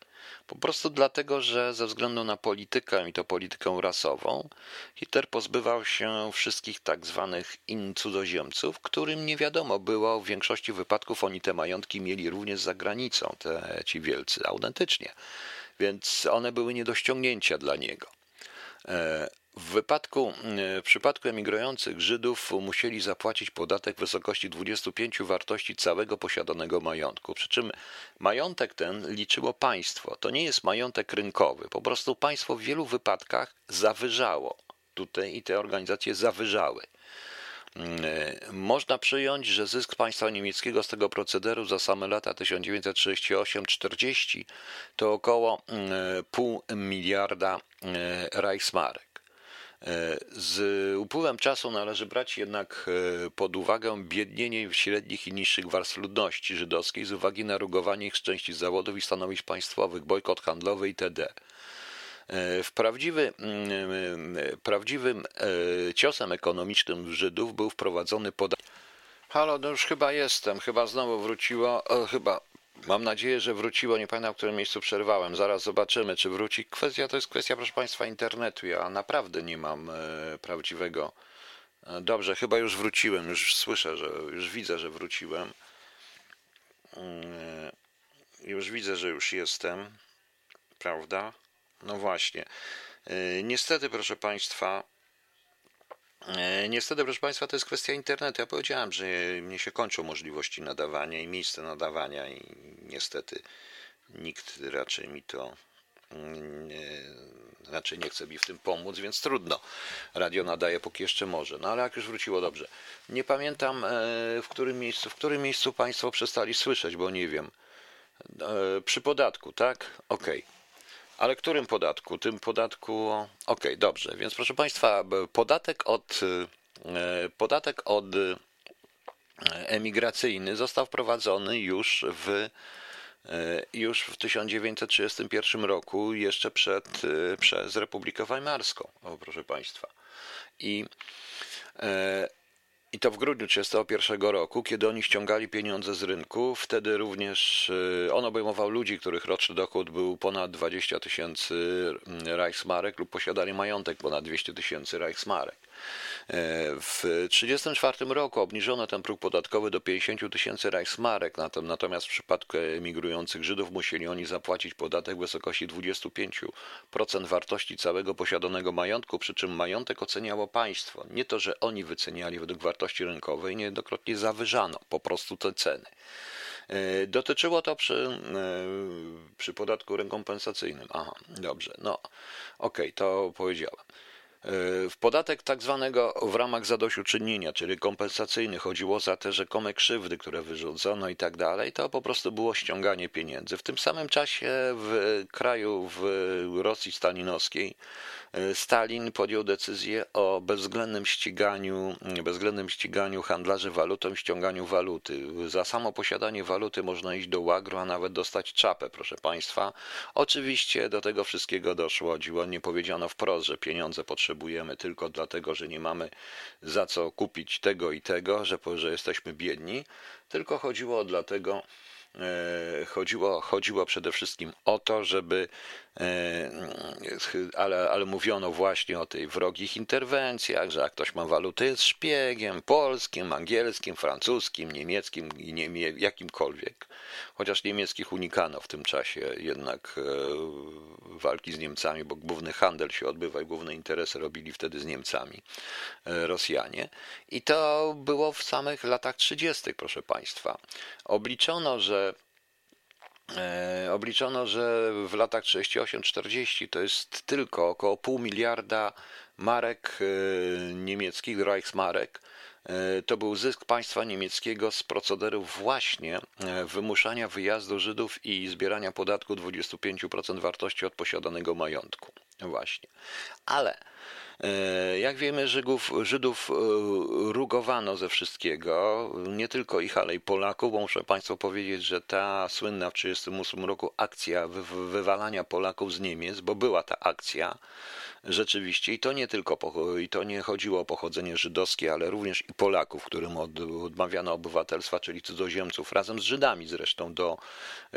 Po prostu dlatego, że ze względu na politykę i to politykę rasową, Hitler pozbywał się wszystkich tak zwanych in cudzoziemców, którym nie wiadomo było, w większości wypadków oni te majątki mieli również za granicą, te ci wielcy, autentycznie. Więc one były nie do ściągnięcia dla niego. E, w wypadku, e, w przypadku emigrujących Żydów musieli zapłacić podatek w wysokości 25 wartości całego posiadanego majątku. Przy czym majątek ten liczyło państwo. To nie jest majątek rynkowy. Po prostu państwo w wielu wypadkach zawyżało. Tutaj i te organizacje zawyżały. E, można przyjąć, że zysk państwa niemieckiego z tego procederu za same lata 1938-40 to około pół miliarda Reichsmarek. E, z upływem czasu należy brać jednak pod uwagę biednienie średnich i niższych warstw ludności żydowskiej z uwagi na rugowanie ich z części zawodów i stanowisk państwowych, bojkot handlowy itd. E, w prawdziwy, prawdziwym ciosem ekonomicznym Żydów był wprowadzony podatek. Halo, no już chyba jestem, chyba znowu wróciło, o, chyba Mam nadzieję, że wróciło. Nie pamiętam, w którym miejscu przerwałem. Zaraz zobaczymy, czy wróci. Kwestia to jest kwestia, proszę Państwa, internetu. Ja naprawdę nie mam e, prawdziwego. E, dobrze, chyba już wróciłem. Już słyszę, że już widzę, że wróciłem. E, już widzę, że już jestem. Prawda? No właśnie. Niestety, proszę Państwa, E, niestety, proszę Państwa, to jest kwestia internetu. Ja powiedziałem, że mnie się kończą możliwości nadawania i miejsce nadawania, i niestety nikt raczej mi to mm, raczej nie chce mi w tym pomóc, więc trudno. Radio nadaje póki jeszcze może. No ale jak już wróciło dobrze. Nie pamiętam e, w którym miejscu, w którym miejscu Państwo przestali słyszeć, bo nie wiem. E, przy podatku, tak? Okej. Okay. Ale którym podatku? Tym podatku. Okej, okay, dobrze. Więc proszę Państwa, podatek od e, podatek od e, emigracyjny został wprowadzony już w e, już w 1931 roku, jeszcze przed, przez Republikę Weimarską, o, proszę Państwa. I i to w grudniu 1931 roku, kiedy oni ściągali pieniądze z rynku. Wtedy również y, on obejmował ludzi, których roczny dochód był ponad 20 tysięcy Reichsmarek lub posiadali majątek ponad 200 tysięcy Reichsmarek. W 1934 roku obniżono ten próg podatkowy do 50 tysięcy Reichsmarek, natomiast w przypadku emigrujących Żydów musieli oni zapłacić podatek w wysokości 25% wartości całego posiadanego majątku, przy czym majątek oceniało państwo. Nie to, że oni wyceniali według wartości rynkowej, niejednokrotnie zawyżano po prostu te ceny. E, dotyczyło to przy, e, przy podatku rekompensacyjnym. Aha, dobrze, no okej, okay, to powiedziałem. W podatek tak zwanego w ramach zadośćuczynienia, czyli kompensacyjny, chodziło za te rzekome krzywdy, które wyrządzono i tak dalej, to po prostu było ściąganie pieniędzy. W tym samym czasie w kraju, w Rosji stalinowskiej, Stalin podjął decyzję o bezwzględnym ściganiu, bezwzględnym ściganiu handlarzy walutą, ściąganiu waluty. Za samo posiadanie waluty można iść do łagru, a nawet dostać czapę, proszę Państwa. Oczywiście do tego wszystkiego doszło. Nie powiedziano wprost, że pieniądze potrzebujemy tylko dlatego, że nie mamy za co kupić tego i tego, że, że jesteśmy biedni, tylko chodziło dlatego, e, chodziło, chodziło przede wszystkim o to, żeby E, ale, ale mówiono właśnie o tej wrogich interwencjach, że jak ktoś ma walutę, jest szpiegiem polskim, angielskim, francuskim, niemieckim i niemie, jakimkolwiek. Chociaż niemieckich unikano w tym czasie jednak e, walki z Niemcami, bo główny handel się odbywa i główne interesy robili wtedy z Niemcami e, Rosjanie. I to było w samych latach 30., proszę Państwa. Obliczono, że E, obliczono, że w latach 38-40 to jest tylko około pół miliarda marek e, niemieckich, Reichsmarek. E, to był zysk państwa niemieckiego z procederów właśnie wymuszania wyjazdu Żydów i zbierania podatku 25% wartości od posiadanego majątku. Właśnie. Ale E, jak wiemy, Żydów, Żydów e, rugowano ze wszystkiego, nie tylko ich, ale i Polaków, bo muszę Państwu powiedzieć, że ta słynna w 1938 roku akcja wywalania Polaków z Niemiec, bo była ta akcja, rzeczywiście i to nie tylko i to nie chodziło o pochodzenie żydowskie, ale również i Polaków, którym od, odmawiano obywatelstwa, czyli cudzoziemców, razem z Żydami zresztą do,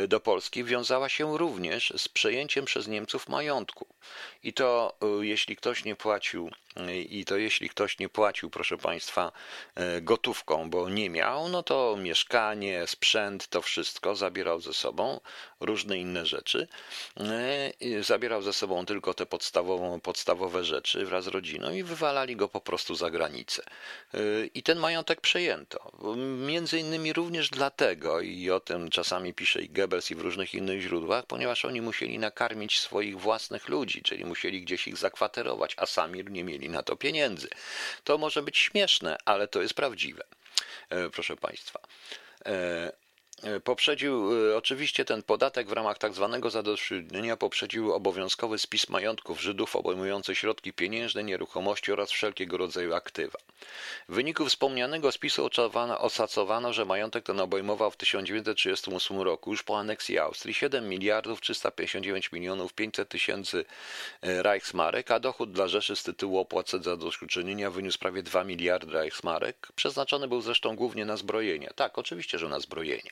do Polski, wiązała się również z przejęciem przez Niemców majątku. I to e, jeśli ktoś nie płacił i to jeśli ktoś nie płacił, proszę Państwa, e, gotówką, bo nie miał, no to mieszkanie, sprzęt, to wszystko zabierał ze sobą, różne inne rzeczy. E, zabierał ze sobą tylko te podstawową, podstawowe rzeczy wraz z rodziną i wywalali go po prostu za granicę. I ten majątek przejęto. Między innymi również dlatego, i o tym czasami pisze i Goebbels i w różnych innych źródłach, ponieważ oni musieli nakarmić swoich własnych ludzi, czyli musieli gdzieś ich zakwaterować, a sami nie mieli na to pieniędzy. To może być śmieszne, ale to jest prawdziwe, e, proszę Państwa. E, poprzedził e, oczywiście ten podatek w ramach tak zwanego zadośćuczynienia poprzedził obowiązkowy spis majątków Żydów obejmujący środki pieniężne, nieruchomości oraz wszelkiego rodzaju aktywa. W wyniku wspomnianego spisu oszacowano, że majątek ten obejmował w 1938 roku już po aneksji Austrii 7 miliardów 359 milionów 500 tysięcy e, Reichsmarek, a dochód dla Rzeszy z tytułu opłat zadośćuczynienia wyniósł prawie 2 miliardy Reichsmarek. Przeznaczony był zresztą głównie na zbrojenia. Tak, oczywiście, że na zbrojenia.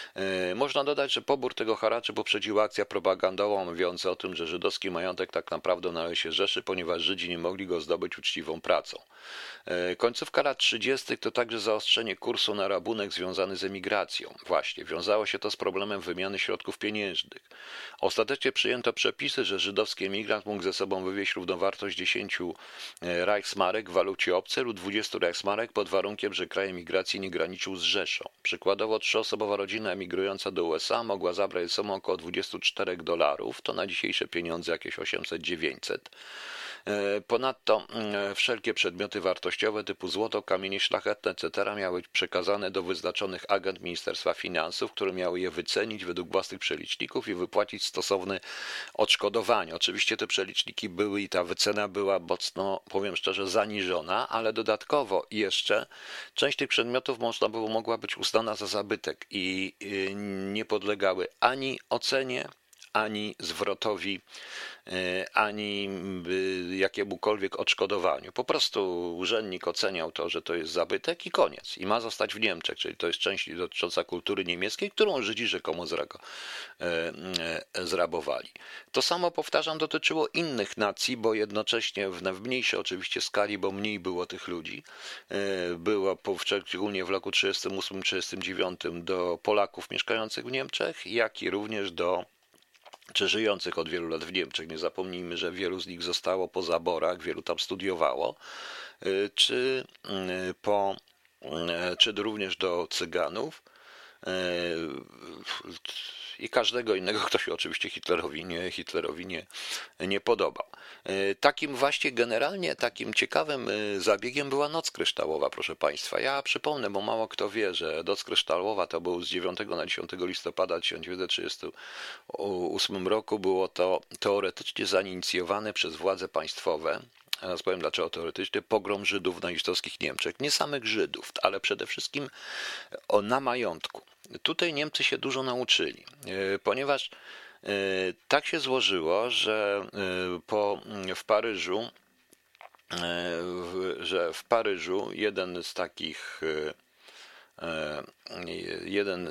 można dodać, że pobór tego haraczu poprzedziła akcja propagandowa mówiąca o tym, że żydowski majątek tak naprawdę należy się Rzeszy, ponieważ Żydzi nie mogli go zdobyć uczciwą pracą. E, końcówka lat 30. to także zaostrzenie kursu na rabunek związany z emigracją. Właśnie, wiązało się to z problemem wymiany środków pieniężnych. Ostatecznie przyjęto przepisy, że żydowski emigrant mógł ze sobą wywieźć równowartość 10 e, Reichsmarek w walucie obcej lub 20 Reichsmarek pod warunkiem, że kraj emigracji nie graniczył z Rzeszą. Przykładowo trzyosobowa rodzina emigrująca do USA mogła zabrać ze sobą około 24 dolarów, to na dzisiejsze pieniądze jakieś 800-900 E, ponadto mm, wszelkie przedmioty wartościowe typu złoto, kamienie szlachetne, etc. miały być przekazane do wyznaczonych agent Ministerstwa Finansów, które miały je wycenić według własnych przeliczników i wypłacić stosowne odszkodowanie. Oczywiście te przeliczniki były i ta wycena była mocno, powiem szczerze, zaniżona, ale dodatkowo jeszcze część tych przedmiotów można było, mogła być uznana za zabytek i y, nie podlegały ani ocenie, ani zwrotowi E, ani jakiemukolwiek odszkodowaniu. Po prostu urzędnik oceniał to, że to jest zabytek i koniec. I ma zostać w Niemczech, czyli to jest część dotycząca kultury niemieckiej, którą Żydzi rzekomo e, e, zrabowali. To samo, powtarzam, dotyczyło innych nacji, bo jednocześnie w mniejszej oczywiście skali, bo mniej było tych ludzi. Było szczególnie w roku 1938-1939 do Polaków mieszkających w Niemczech, jak i również do czy żyjących od wielu lat w Niemczech. Nie zapomnijmy, że wielu z nich zostało po zaborach, wielu tam studiowało, y, czy, y, po, y, czy również do Cyganów. I każdego innego, kto się oczywiście Hitlerowi nie, Hitlerowi nie, nie podobał. E, takim właśnie generalnie takim ciekawym e, zabiegiem była Noc Kryształowa, proszę Państwa. Ja przypomnę, bo mało kto wie, że Noc Kryształowa to był z 9 na 10 listopada 1938 roku. Było to teoretycznie zainicjowane przez władze państwowe Teraz powiem dlaczego teoretycznie, pogrom Żydów w nazistowskich Niemczech. Nie samych Żydów, ale przede wszystkim na majątku. Tutaj Niemcy się dużo nauczyli, e, ponieważ e, tak się złożyło, że e, po, w Paryżu, że w Paryżu jeden z takich jeden,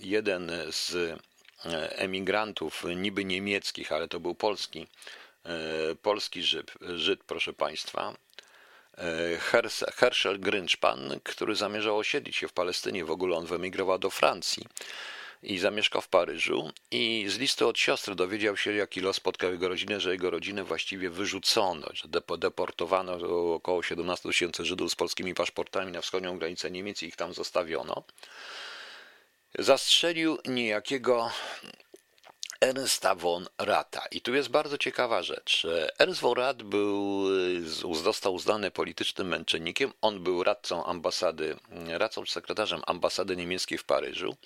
jeden z emigrantów niby niemieckich, ale to był polski, polski Żyd, Żyd proszę Państwa, Herschel Grinchpan, który zamierzał osiedlić się w Palestynie, w ogóle on wyemigrował do Francji i zamieszkał w Paryżu i z listu od siostry dowiedział się, jaki los spotkał jego rodzinę, że jego rodzinę właściwie wyrzucono, że deportowano około 17 tysięcy Żydów z polskimi paszportami na wschodnią granicę Niemiec i ich tam zostawiono. Zastrzelił niejakiego Ernsta von Rata. I tu jest bardzo ciekawa rzecz. Ernst von Rat był, został uznany politycznym męczennikiem. On był radcą ambasady, radcą sekretarzem ambasady niemieckiej w Paryżu.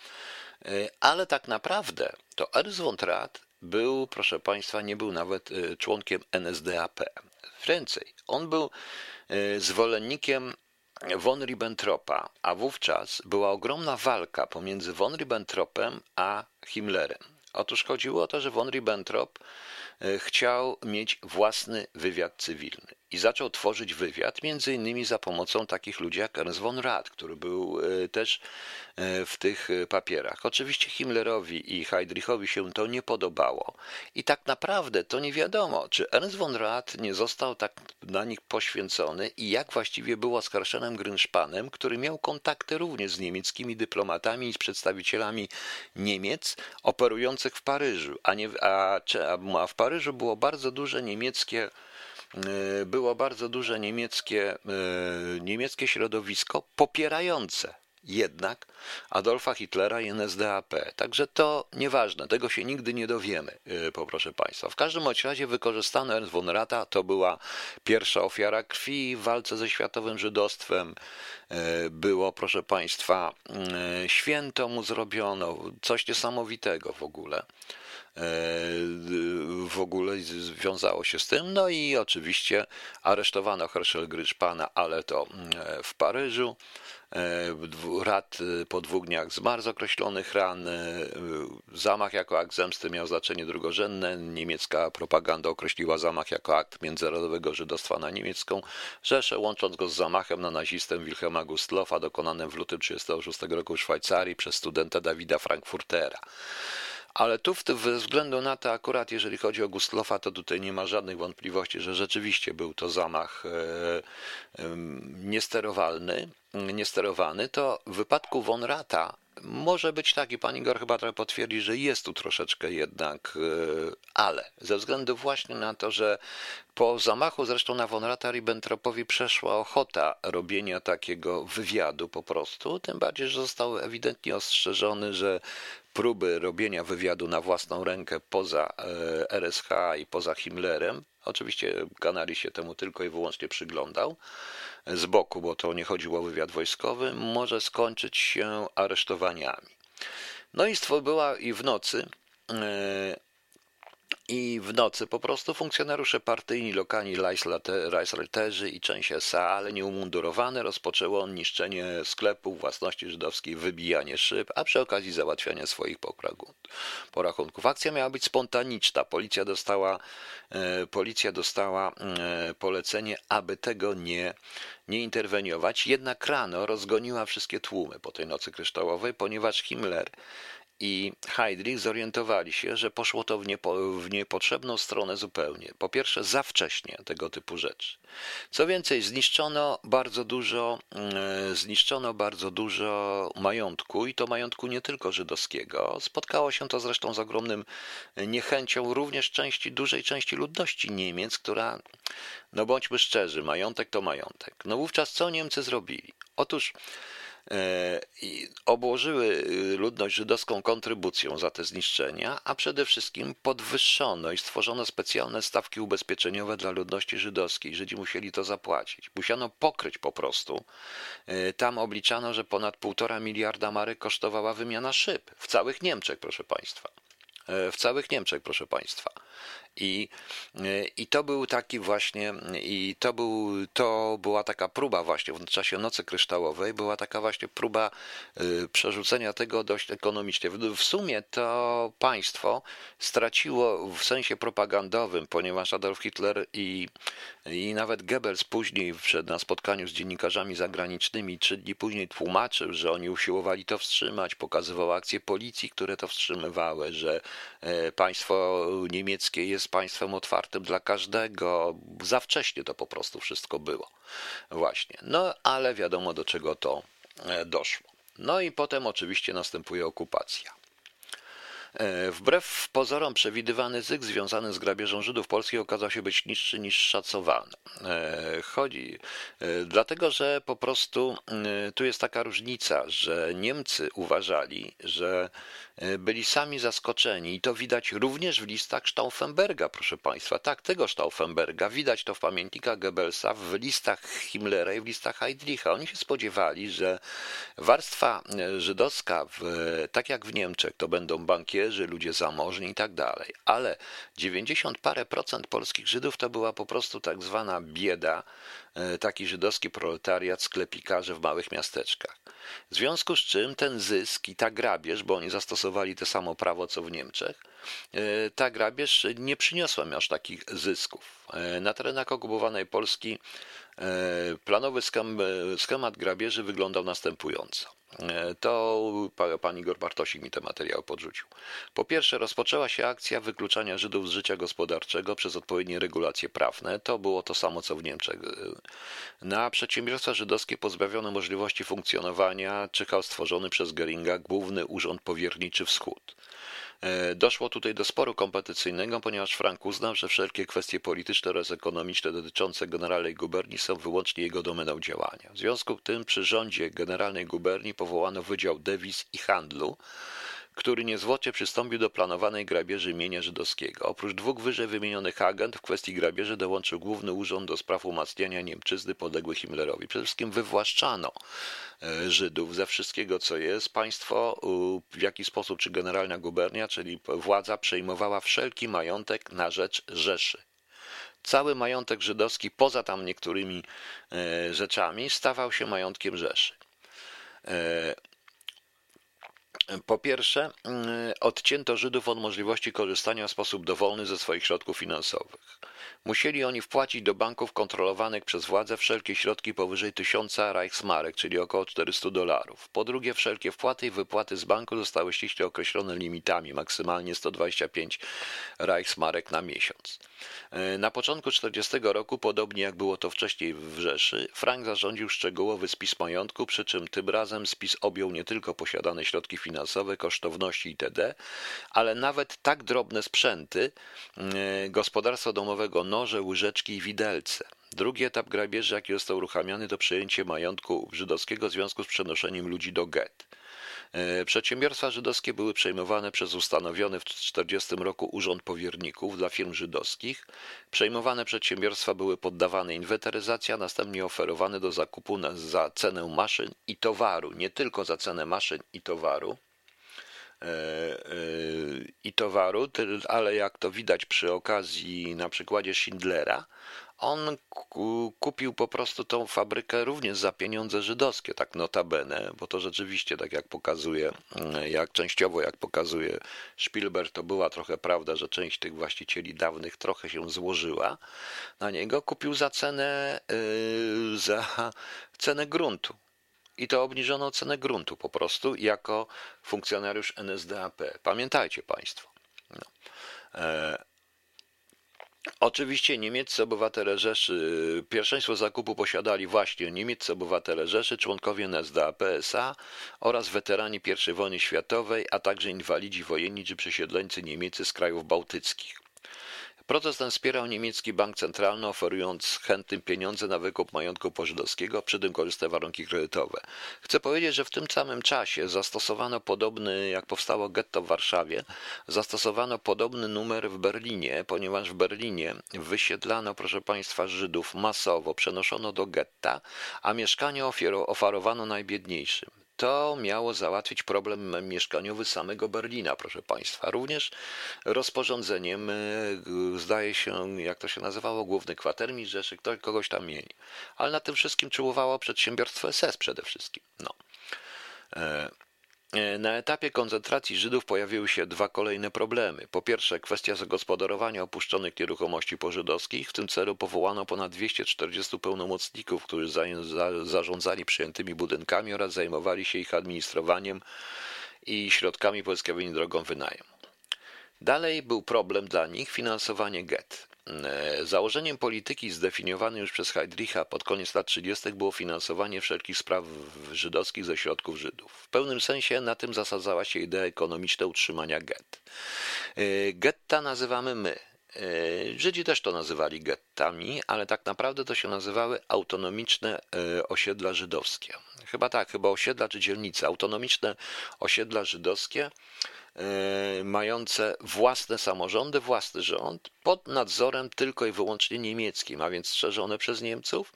Ale tak naprawdę to Ernst von Rat był, proszę Państwa, nie był nawet członkiem NSDAP. Więcej, on był zwolennikiem von Ribbentropa, a wówczas była ogromna walka pomiędzy von Ribbentropem a Himmlerem. Otóż chodziło o to, że von Ribbentrop e, chciał mieć własny wywiad cywilny i zaczął tworzyć wywiad, między innymi za pomocą takich ludzi jak Ernst von Rad, który był e, też e, w tych papierach. Oczywiście Himmlerowi i Heydrichowi się to nie podobało i tak naprawdę to nie wiadomo, czy Ernst von Rad nie został tak na nich poświęcony i jak właściwie było z Karszenem Grünszpanem, który miał kontakty również z niemieckimi dyplomatami i z przedstawicielami Niemiec operujących w Paryżu, a, nie, a, a w Paryżu było bardzo duże niemieckie e, było bardzo duże niemieckie, e, niemieckie środowisko popierające jednak Adolfa Hitlera i NSDAP. Także to nieważne, tego się nigdy nie dowiemy, y, poproszę Państwa. W każdym razie wykorzystano Ernst von Rata, to była pierwsza ofiara krwi w walce ze światowym żydostwem. Było, proszę Państwa, święto mu zrobiono, coś niesamowitego w ogóle w ogóle związało się z tym. No i oczywiście aresztowano Herschel Gryczpana, ale to w Paryżu. E, rad e, po dwóch dniach zmarł z określonych ran. E, zamach jako akt zemsty miał znaczenie drugorzędne. Niemiecka propaganda określiła zamach jako akt międzynarodowego żydostwa na niemiecką Rzeszę, łącząc go z zamachem na nazistę Wilhelma Gustlofa dokonanym w lutym 1936 roku w Szwajcarii przez studenta Dawida Frankfurtera. Ale tu ze względu na to, akurat jeżeli chodzi o Gustlofa, to tutaj nie ma żadnych wątpliwości, że rzeczywiście był to zamach niesterowalny niesterowany, to w wypadku von Rata może być tak i pani Igor chyba trochę potwierdzi, że jest tu troszeczkę jednak, e, ale ze względu właśnie na to, że po zamachu zresztą na von Rata Ribbentropowi przeszła ochota robienia takiego wywiadu po prostu, tym bardziej, że został ewidentnie ostrzeżony, że próby robienia wywiadu na własną rękę poza e, RSH i poza Himmlerem, oczywiście Ganari się temu tylko i wyłącznie przyglądał, z boku, bo to nie chodziło o wywiad wojskowy, może skończyć się aresztowaniami. No i była i w nocy e, i w nocy po prostu funkcjonariusze partyjni, lokalni Reichsleiterzy i część SA, ale nieumundurowane, rozpoczęło niszczenie sklepów, własności żydowskiej, wybijanie szyb, a przy okazji załatwianie swoich porachunków. Akcja miała być spontaniczna. Policja dostała, e, policja dostała e, polecenie, aby tego nie, nie interweniować. Jednak rano rozgoniła wszystkie tłumy po tej nocy kryształowej, ponieważ Himmler i Heydrich zorientowali się, że poszło to w, niepo, w niepotrzebną stronę zupełnie. Po pierwsze, za wcześnie tego typu rzeczy. Co więcej, zniszczono bardzo dużo, mm, zniszczono bardzo dużo majątku i to majątku nie tylko żydowskiego. Spotkało się to zresztą z ogromnym niechęcią również części, dużej części ludności Niemiec, która, no bądźmy szczerzy, majątek to majątek. No wówczas co Niemcy zrobili? Otóż obłożyły ludność żydowską kontrybucją za te zniszczenia, a przede wszystkim podwyższono i stworzono specjalne stawki ubezpieczeniowe dla ludności żydowskiej. Żydzi musieli to zapłacić. Musiano pokryć po prostu. Tam obliczano, że ponad półtora miliarda marek kosztowała wymiana szyb w całych Niemczech, proszę Państwa. W całych Niemczech, proszę Państwa. I, I to był taki właśnie, i to, był, to była taka próba właśnie w czasie Nocy Kryształowej, była taka właśnie próba y, przerzucenia tego dość ekonomicznie. W, sumie to państwo straciło w sensie propagandowym, ponieważ Adolf Hitler i, i nawet Goebbels później na spotkaniu z dziennikarzami zagranicznymi trzy dni później tłumaczył, że oni usiłowali to wstrzymać, pokazywał akcje policji, które to wstrzymywały, że e, państwo niemieckie jest państwem otwartym dla każdego. Za wcześnie to po prostu wszystko było. Właśnie. No ale wiadomo do czego to e, doszło. No i potem oczywiście następuje okupacja. E, wbrew pozorom przewidywany zysk związany z grabieżą Żydów polskich okazał się być niższy niż szacowano. E, chodzi dlatego, że po prostu tu jest taka różnica, że Niemcy uważali, że E, byli sami zaskoczeni i to widać również w listach Stauffenberga, proszę Państwa. Tak, tego Stauffenberga. Widać to w pamiętnikach Goebbelsa, w listach Himmlera i w listach Heydricha. Oni się spodziewali, że warstwa e, żydowska, w, tak jak w Niemczech, to będą bankierzy, ludzie zamożni i tak dalej, ale 90 parę procent polskich Żydów to była po prostu tak zwana bieda, e, taki żydowski proletariat, sklepikarze w małych miasteczkach. W związku z czym ten zysk i ta grabież, bo oni zastosowali to samo prawo co w Niemczech, e, ta grabież nie przyniosła mi aż takich zysków. E, na terenach okupowanej Polski e, planowy schemat grabieży wyglądał następująco. To pan Igor Bartosik mi ten materiał podrzucił. Po pierwsze, rozpoczęła się akcja wykluczania Żydów z życia gospodarczego przez odpowiednie regulacje prawne. To było to samo co w Niemczech. Na przedsiębiorstwa żydowskie pozbawione możliwości funkcjonowania czyhał stworzony przez Geringa Główny Urząd Powierniczy Wschód. E, doszło tutaj do sporu kompetycyjnego, ponieważ Frank uznał, że wszelkie kwestie polityczne oraz ekonomiczne dotyczące generalnej guberni są wyłącznie jego domeną działania. W związku z tym przy rządzie generalnej guberni powołano Wydział Dewiz i Handlu, który niezwłocznie przystąpił do planowanej grabieży mienia żydowskiego. Oprócz dwóch wyżej wymienionych agent w kwestii grabieży dołączył Główny Urząd do Spraw Umacniania Niemczyzny podległy Himmlerowi. Przede wszystkim wywłaszczano e, Żydów ze wszystkiego, co jest. Państwo w jaki sposób, czy generalna gubernia, czyli władza przejmowała wszelki majątek na rzecz Rzeszy. Cały majątek żydowski, poza tam niektórymi e, rzeczami, stawał się majątkiem Rzeszy. Po pierwsze, mm, odcięto Żydów od możliwości korzystania w sposób dowolny ze swoich środków finansowych. Musieli oni wpłacić do banków kontrolowanych przez władze wszelkie środki powyżej 1000 Reichsmarek, czyli około 400 dolarów. Po drugie, wszelkie wpłaty i wypłaty z banku zostały ściśle określone limitami, maksymalnie 125 Reichsmarek na miesiąc. E, na początku 1940 roku, podobnie jak było to wcześniej w Rzeszy, Frank zarządził szczegółowy spis majątku, przy czym tym razem spis objął nie tylko posiadane środki finansowe, kosztowności itd., ale nawet tak drobne sprzęty e, gospodarstwa domowego noże, łyżeczki i widelce. Drugi etap grabieży, jaki został uruchamiany, to przejęcie majątku żydowskiego w związku z przenoszeniem ludzi do get. E, przedsiębiorstwa żydowskie były przejmowane przez ustanowiony w 1940 roku Urząd Powierników dla firm żydowskich. Przejmowane przedsiębiorstwa były poddawane inwentaryzacji, a następnie oferowane do zakupu za cenę maszyn i towaru, nie tylko za cenę maszyn i towaru, e, e, i towaru, ale jak to widać przy okazji na przykładzie Schindlera, on kupił po prostu tą fabrykę również za pieniądze żydowskie, tak notabene, bo to rzeczywiście, tak jak pokazuje, mm, jak częściowo jak pokazuje Spielberg, to była trochę prawda, że część tych właścicieli dawnych trochę się złożyła na niego, kupił za cenę, yy, za cenę gruntu. I to obniżono cenę gruntu po prostu jako funkcjonariusz NSDAP. Pamiętajcie Państwo. No. E, Oczywiście niemieccy obywatele Rzeszy, pierwszeństwo zakupu posiadali właśnie niemieccy obywatele Rzeszy, członkowie NSDAP SA oraz weterani I wojny światowej, a także inwalidzi wojenni czy przesiedleńcy niemieccy z krajów bałtyckich. Proces ten wspierał niemiecki bank centralny, oferując chętnym pieniądze na wykup majątku pożydowskiego, przy tym korzystne warunki kredytowe. Chcę powiedzieć, że w tym samym czasie zastosowano podobny, jak powstało getto w Warszawie, zastosowano podobny numer w Berlinie, ponieważ w Berlinie wysiedlano, proszę Państwa, Żydów masowo, przenoszono do getta, a mieszkanie oferowano najbiedniejszym to miało załatwić problem mieszkaniowy samego Berlina, proszę Państwa. Również rozporządzeniem, e, zdaje się, jak to się nazywało, główny kwatermistrz Rzeszy, ktoś, kogoś tam mieli. Ale na tym wszystkim czułowało przedsiębiorstwo SS przede wszystkim. No. E, na etapie koncentracji Żydów pojawiły się dwa kolejne problemy. Po pierwsze, kwestia zagospodarowania opuszczonych nieruchomości pożydowskich. W tym celu powołano ponad 240 pełnomocników, którzy zarządzali przyjętymi budynkami oraz zajmowali się ich administrowaniem i środkami pozyskiwanymi drogą wynajem. Dalej był problem dla nich finansowanie get. E, założeniem polityki zdefiniowanej już przez Heydricha pod koniec lat 30. było finansowanie wszelkich spraw żydowskich ze środków Żydów. W pełnym sensie na tym zasadzała się idea ekonomiczna utrzymania get. E, getta nazywamy my. E, Żydzi też to nazywali gettami, ale tak naprawdę to się nazywały autonomiczne osiedla żydowskie. Chyba tak, chyba osiedla czy dzielnice. Autonomiczne osiedla żydowskie E, mające własne samorządy, własny rząd pod nadzorem tylko i wyłącznie niemieckim, a więc strzeżone przez Niemców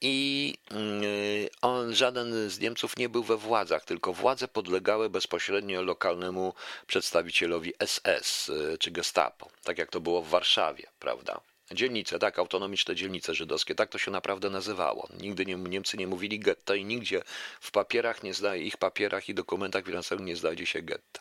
i mm, on, żaden z Niemców nie był we władzach, tylko władze podlegały bezpośrednio lokalnemu przedstawicielowi SS e, czy Gestapo, tak jak to było w Warszawie, prawda? Dzielnice, tak, autonomiczne dzielnice żydowskie, tak to się naprawdę nazywało. Nigdy nie, Niemcy nie mówili getta i nigdzie w papierach nie zdaje, ich papierach i dokumentach finansowych nie znajdzie się getta.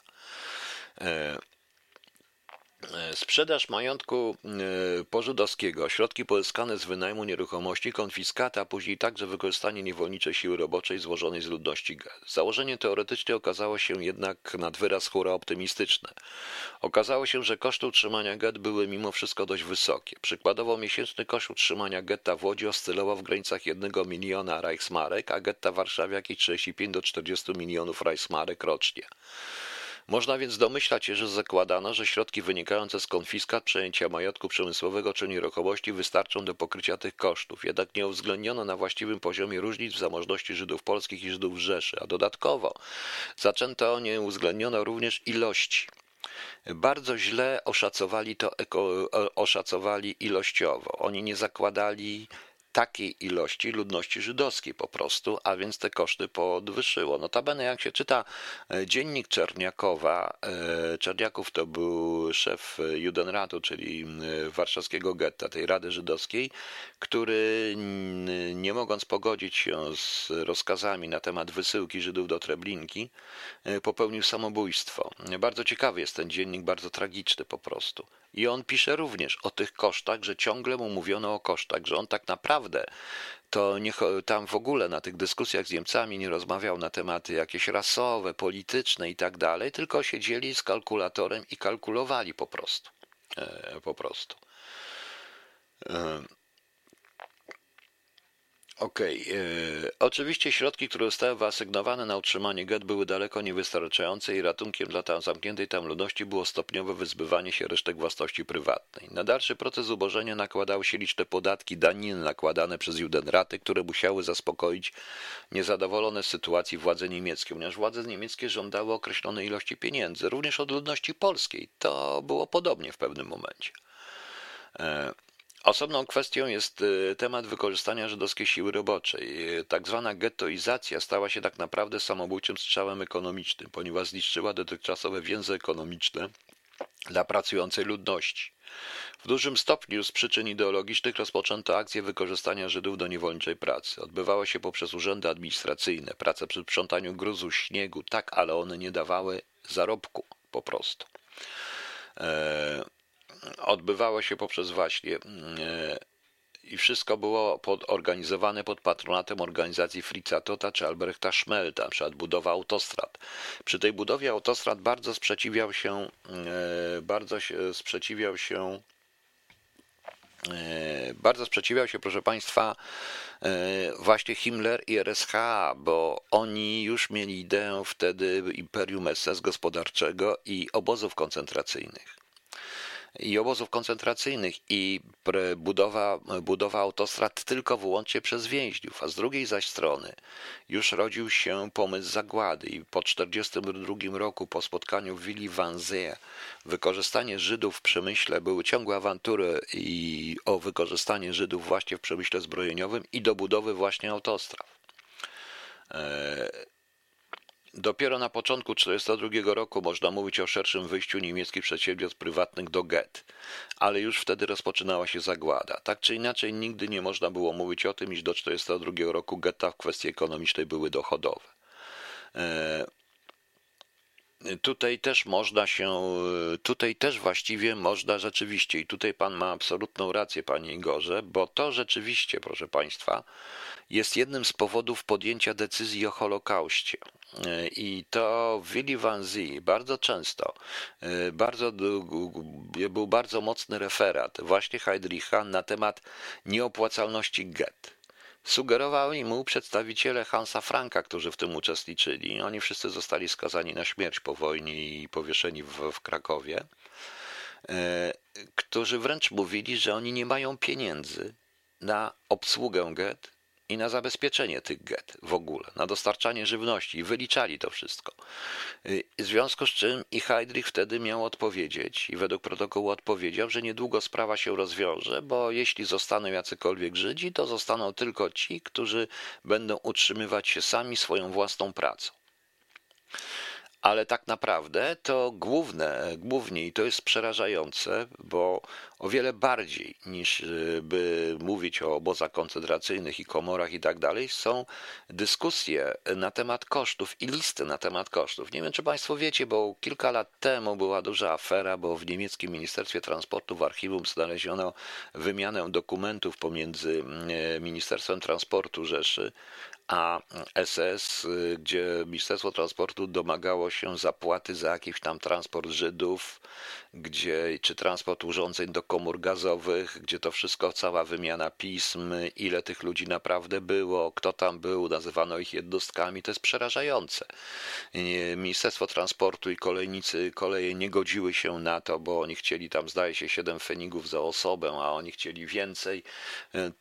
E, sprzedaż majątku e, pożydowskiego, środki pozyskane z wynajmu nieruchomości, konfiskata, a później także wykorzystanie niewolniczej siły roboczej złożonej z ludności. Założenie teoretycznie okazało się jednak nad wyraz hura optymistyczne. Okazało się, że koszty utrzymania get były mimo wszystko dość wysokie. Przykładowo miesięczny koszt utrzymania getta w Łodzi oscylował w granicach 1 miliona Reichsmarek, a getta w Warszawie jakieś 35 do 40 milionów Reichsmarek rocznie. Można więc domyślać się, że zakładano, że środki wynikające z konfiskat, przejęcia majątku przemysłowego czy nieruchomości wystarczą do pokrycia tych kosztów. Jednak nie uwzględniono na właściwym poziomie różnic w zamożności Żydów polskich i Żydów Rzeszy, a dodatkowo zaczęto nie uwzględniono również ilości. Bardzo źle oszacowali to oszacowali ilościowo. Oni nie zakładali takiej ilości ludności żydowskiej po prostu, a więc te koszty podwyższyło. Notabene jak się czyta e, dziennik Czerniakowa, e, Czerniaków to był szef Judenratu, czyli warszawskiego getta, tej Rady Żydowskiej, który nie mogąc pogodzić się z rozkazami na temat wysyłki Żydów do Treblinki, e, popełnił samobójstwo. Bardzo ciekawy jest ten dziennik, bardzo tragiczny po prostu. I on pisze również o tych kosztach, że ciągle mu mówiono o kosztach, że on tak naprawdę to nie, tam w ogóle na tych dyskusjach z Niemcami nie rozmawiał na tematy jakieś rasowe, polityczne i tak dalej, tylko siedzieli z kalkulatorem i kalkulowali po prostu. E, po prostu. E, Okej. Okay. E, oczywiście środki, które zostały wyasygnowane na utrzymanie get były daleko niewystarczające i ratunkiem dla tam zamkniętej tam ludności było stopniowe wyzbywanie się resztek własności prywatnej. Na dalszy proces ubożenia nakładały się liczne podatki, daniny nakładane przez Judenraty, które musiały zaspokoić niezadowolone sytuacji władze niemieckie, ponieważ władze niemieckie żądały określonej ilości pieniędzy, również od ludności polskiej. To było podobnie w pewnym momencie. Osobną kwestią jest y, temat wykorzystania żydowskiej siły roboczej. Tak zwana gettoizacja stała się tak naprawdę samobójczym strzałem ekonomicznym, ponieważ zniszczyła dotychczasowe więzy ekonomiczne dla pracującej ludności. W dużym stopniu z przyczyn ideologicznych rozpoczęto akcję wykorzystania Żydów do niewolniczej pracy. Odbywało się poprzez urzędy administracyjne, pracę przy sprzątaniu gruzu, śniegu, tak, ale one nie dawały zarobku po prostu. Eee, odbywało się poprzez właśnie mm, e, i wszystko było pod, organizowane pod patronatem organizacji Fritza Tota czy Albrechta Schmelta, na przykład budowa autostrad. Przy tej budowie autostrad bardzo sprzeciwiał się, e, bardzo się sprzeciwiał się e, bardzo sprzeciwiał się, proszę Państwa, właśnie Himmler i RSH, bo oni już mieli ideę wtedy imperium SS gospodarczego i obozów koncentracyjnych. I obozów koncentracyjnych i budowa, budowa autostrad tylko wyłącznie przez więźniów, a z drugiej zaś strony już rodził się pomysł zagłady i po 1942 roku po spotkaniu w Willi Wannsee wykorzystanie Żydów w przemyśle były ciągłe awantury i o wykorzystanie Żydów właśnie w przemyśle zbrojeniowym i do budowy właśnie autostrad. E, Dopiero na początku 1942 roku można mówić o szerszym wyjściu niemieckich przedsiębiorstw prywatnych do get, ale już wtedy rozpoczynała się zagłada. Tak czy inaczej, nigdy nie można było mówić o tym, iż do 1942 roku getta w kwestii ekonomicznej były dochodowe. E, tutaj też można się, tutaj też właściwie można rzeczywiście, i tutaj pan ma absolutną rację, panie Igorze, bo to rzeczywiście, proszę państwa, jest jednym z powodów podjęcia decyzji o Holokauście. I to Willy Van Zie bardzo często, bardzo, był bardzo mocny referat właśnie Heydricha na temat nieopłacalności get. Sugerowali mu przedstawiciele Hansa Franka, którzy w tym uczestniczyli. Oni wszyscy zostali skazani na śmierć po wojnie i powieszeni w, w Krakowie, e, którzy wręcz mówili, że oni nie mają pieniędzy na obsługę get i na zabezpieczenie tych get w ogóle, na dostarczanie żywności i wyliczali to wszystko. Y, w związku z czym i Heydrich wtedy miał odpowiedzieć i według protokołu odpowiedział, że niedługo sprawa się rozwiąże, bo jeśli zostaną jacykolwiek Żydzi, to zostaną tylko ci, którzy będą utrzymywać się sami swoją własną pracą ale tak naprawdę to główne, głównie i to jest przerażające, bo o wiele bardziej niż y, by mówić o obozach koncentracyjnych i komorach i tak dalej, są dyskusje na temat kosztów i listy na temat kosztów. Nie wiem, czy Państwo wiecie, bo kilka lat temu była duża afera, bo w niemieckim Ministerstwie Transportu w archiwum znaleziono wymianę dokumentów pomiędzy y, Ministerstwem Transportu Rzeszy a SS, y, gdzie Ministerstwo Transportu domagało się zapłaty za jakiś tam transport Żydów, gdzie, czy transport urządzeń do komór gazowych, gdzie to wszystko, cała wymiana pism, ile tych ludzi naprawdę było, kto tam był, nazywano ich jednostkami, to jest przerażające. Ministerstwo Transportu i kolejnicy koleje nie godziły się na to, bo oni chcieli tam, zdaje się, 7 fenigów za osobę, a oni chcieli więcej.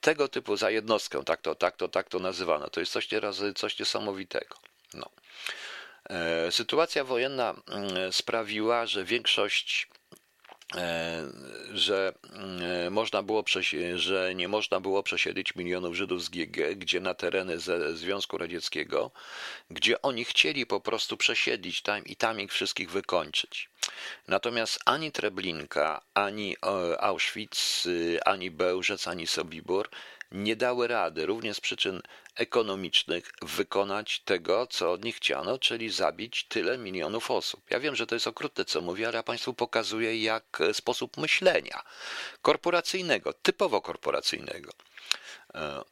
Tego typu za jednostkę, tak to, tak to, tak to nazywano. To jest coś, coś niesamowitego. No. E, sytuacja wojenna mm, sprawiła, że większość że mm, można było że nie można było przesiedlić milionów Żydów z GG, gdzie na tereny ze Związku Radzieckiego, gdzie oni chcieli po prostu przesiedlić tam i tam ich wszystkich wykończyć. Natomiast ani Treblinka, ani e, Auschwitz, ani Bełżec, ani Sobibór nie dały rady, również z przyczyn ekonomicznych, wykonać tego, co od nich chciano, czyli zabić tyle milionów osób. Ja wiem, że to jest okrutne, co mówię, ale ja Państwu pokazuję, jak sposób myślenia korporacyjnego, typowo korporacyjnego e,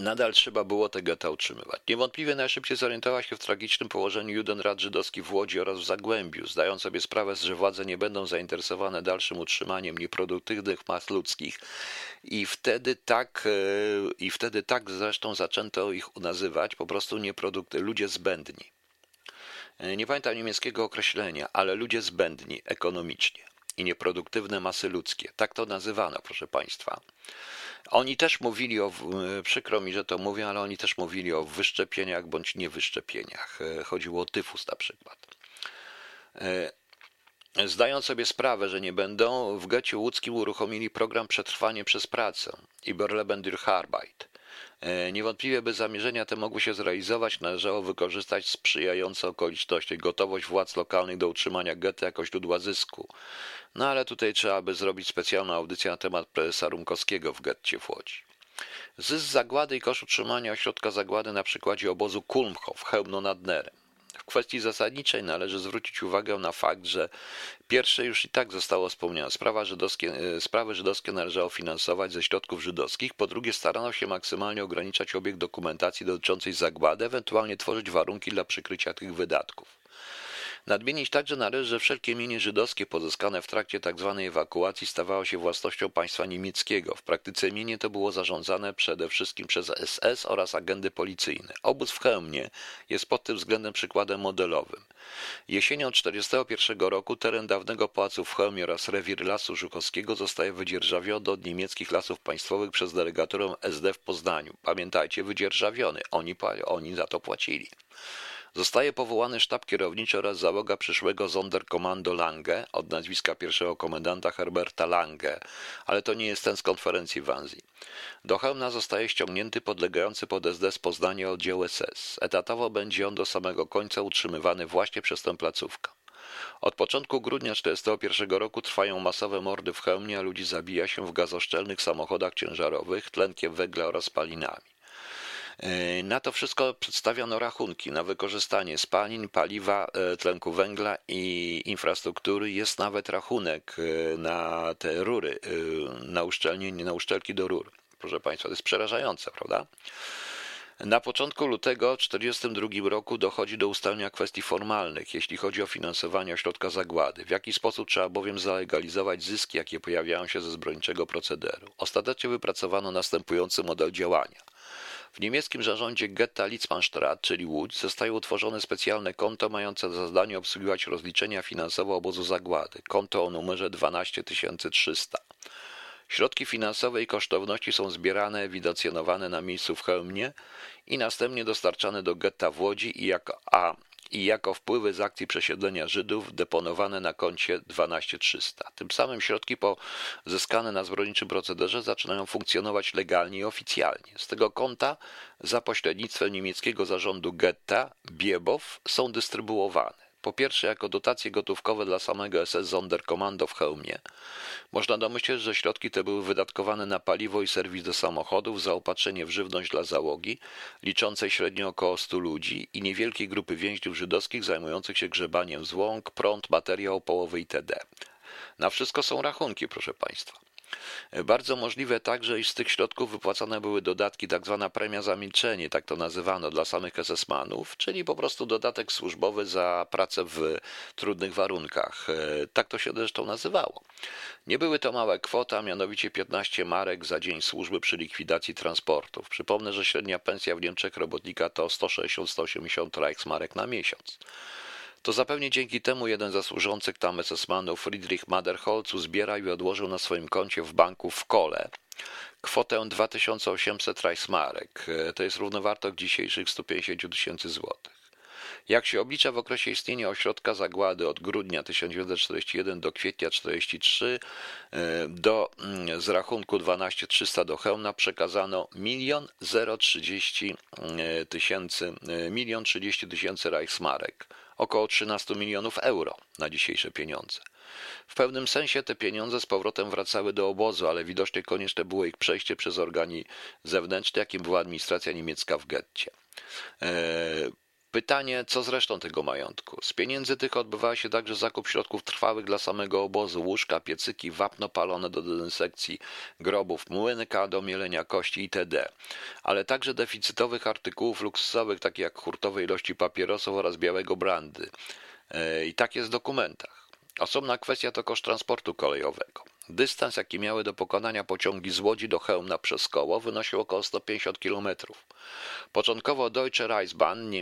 Nadal trzeba było te getta utrzymywać. Niewątpliwie najszybciej zorientowała się w tragicznym położeniu Judenrat żydowski w Łodzi oraz w Zagłębiu, zdając sobie sprawę, że władze nie będą zainteresowane dalszym utrzymaniem nieproduktywnych mas ludzkich. I wtedy tak, e, i wtedy tak zresztą zaczęto ich nazywać po prostu nieprodukty, ludzie zbędni. E, nie pamiętam niemieckiego określenia, ale ludzie zbędni ekonomicznie i nieproduktywne masy ludzkie. Tak to nazywano, proszę Państwa. Oni też mówili o, e, przykro mi, że to mówię, ale oni też mówili o wyszczepieniach bądź niewyszczepieniach. E, chodziło o tyfus na przykład. E, zdając sobie sprawę, że nie będą, w getcie łódzkim uruchomili program Przetrwanie przez pracę i Berleben Arbeit. Niewątpliwie, by zamierzenia te mogły się zrealizować, należało wykorzystać sprzyjające okoliczności, gotowość władz lokalnych do utrzymania getta jako źródła zysku. No ale tutaj trzeba by zrobić specjalną audycję na temat prezesa Rumkowskiego w getcie w Łodzi. Zysk zagłady i koszt utrzymania ośrodka zagłady na przykładzie obozu Kulmhof, Chełmno nad Nerem. W kwestii zasadniczej należy zwrócić uwagę na fakt, że pierwsze już i tak zostało wspomniane. Sprawa żydowskie, e, sprawy żydowskie należało finansować ze środków żydowskich. Po drugie, starano się maksymalnie ograniczać obieg dokumentacji dotyczącej zagłady, ewentualnie tworzyć warunki dla przykrycia tych wydatków. Nadmienić także należy, że wszelkie mienie żydowskie pozyskane w trakcie tzw. Tak ewakuacji stawało się własnością państwa niemieckiego. W praktyce mienie to było zarządzane przede wszystkim przez SS oraz agendy policyjne. Obóz w Chełmie jest pod tym względem przykładem modelowym. Jesienią 1941 roku teren dawnego pałacu w Chełmie oraz rewir Lasu Żukowskiego zostaje wydzierżawiony od niemieckich lasów państwowych przez delegaturę SD w Poznaniu. Pamiętajcie, wydzierżawiony. Oni, oni za to płacili. Zostaje powołany sztab kierowniczy oraz załoga przyszłego Sonderkommando Lange od nazwiska pierwszego komendanta Herberta Lange, ale to nie jest ten z konferencji w Anzji. Do Chełmna zostaje ściągnięty podlegający pod SD z Poznania oddział SS. Etatowo będzie on do samego końca utrzymywany właśnie przez tę placówkę. Od początku grudnia 1941 roku trwają masowe mordy w Chełmie, a ludzi zabija się w gazoszczelnych samochodach ciężarowych, tlenkiem węgla oraz spalinami. E, na to wszystko przedstawiono rachunki na wykorzystanie spalin, paliwa, e, tlenku węgla i infrastruktury. Jest nawet rachunek e, na te rury, na uszczelnienie, na uszczelki do rur. Proszę Państwa, to jest przerażające, prawda? Na początku lutego 1942 roku dochodzi do ustalenia kwestii formalnych, jeśli chodzi o finansowanie ośrodka zagłady. W jaki sposób trzeba bowiem zalegalizować zyski, jakie pojawiają się ze zbrojniczego procederu. Ostatecznie wypracowano następujący model działania. W niemieckim zarządzie Getta Litzmannstraat, czyli Łódź, zostaje utworzone specjalne konto mające za zadanie obsługiwać rozliczenia finansowe obozu zagłady. Konto o numerze 12300. Środki finansowe i kosztowności są zbierane, ewidencjonowane na miejscu w Chełmie i następnie dostarczane do getta w Łodzi i jako, a i jako wpływy z akcji przesiedlenia Żydów deponowane na koncie 12300. Tym samym środki pozyskane na zbrodniczym procederze zaczynają funkcjonować legalnie i oficjalnie. Z tego konta za pośrednictwem niemieckiego zarządu getta Biebow są dystrybuowane. Po pierwsze, jako dotacje gotówkowe dla samego SS Sonderkommando w Chełmie. Można domyśleć, że środki te były wydatkowane na paliwo i serwis do samochodów, zaopatrzenie w żywność dla załogi, liczącej średnio około 100 ludzi i niewielkiej grupy więźniów żydowskich zajmujących się grzebaniem zwłok, prąd, materiał połowy itd. Na wszystko są rachunki, proszę Państwa. Bardzo możliwe także, iż z tych środków wypłacane były dodatki, tak zwana premia za milczenie, tak to nazywano dla samych SS-manów, czyli po prostu dodatek służbowy za pracę w trudnych warunkach. E, tak to się zresztą nazywało. Nie były to małe kwota, a mianowicie 15 marek za dzień służby przy likwidacji transportów. Przypomnę, że średnia pensja w Niemczech robotnika to 160-180 Reichsmarek na miesiąc. To zapewne dzięki temu jeden ze służących tam SS-manów, Friedrich Maderholz, uzbierał i odłożył na swoim koncie w banku w Kole kwotę 2800 Reichsmarek. E, to jest równowartość dzisiejszych 150 tysięcy złotych. Jak się oblicza w okresie istnienia ośrodka zagłady od grudnia 1941 do kwietnia 1943 e, do mm, z rachunku 12300 do Chełmna przekazano 1 030 e, tysięcy, 1 30 tysięcy Reichsmarek około 13 milionów euro na dzisiejsze pieniądze. W pewnym sensie te pieniądze z powrotem wracały do obozu, ale widocznie konieczne było ich przejście przez organi zewnętrzne, jakim była administracja niemiecka w getcie. Pytanie, co z resztą tego majątku? Z pieniędzy tych odbywa się także zakup środków trwałych dla samego obozu, łóżka, piecyki, wapno palone do dezynsekcji grobów, młynka do mielenia kości itd., ale także deficytowych artykułów luksusowych, takich jak hurtowe ilości papierosów oraz białego brandy. E, I tak jest w dokumentach. Osobna kwestia to koszt transportu kolejowego. Dystans, jaki miały do pokonania pociągi z Łodzi do Chełmna przez koło, wynosił około 150 km. Początkowo Deutsche Reichsbahn,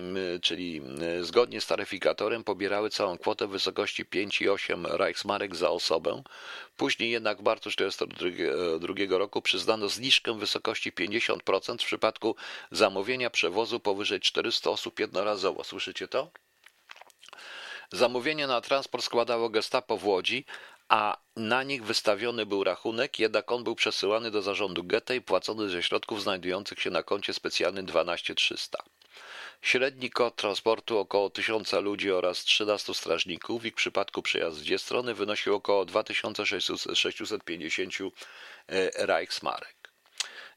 czyli y, zgodnie z taryfikatorem, pobierały całą kwotę w wysokości 5,8 Reichsmarek za osobę. Później jednak w marcu 1942 roku przyznano zniżkę w wysokości 50% w przypadku zamówienia przewozu powyżej 400 osób jednorazowo. Słyszycie to? Zamówienie na transport składało Gestapo w Łodzi, a na nich wystawiony był rachunek, jednak on był przesyłany do zarządu getta i płacony ze środków znajdujących się na koncie specjalnym 12300. Średni koszt transportu około 1000 ludzi oraz 13 strażników i w przypadku przejazdu z dwie strony wynosił około 2650 e, Reichsmarek.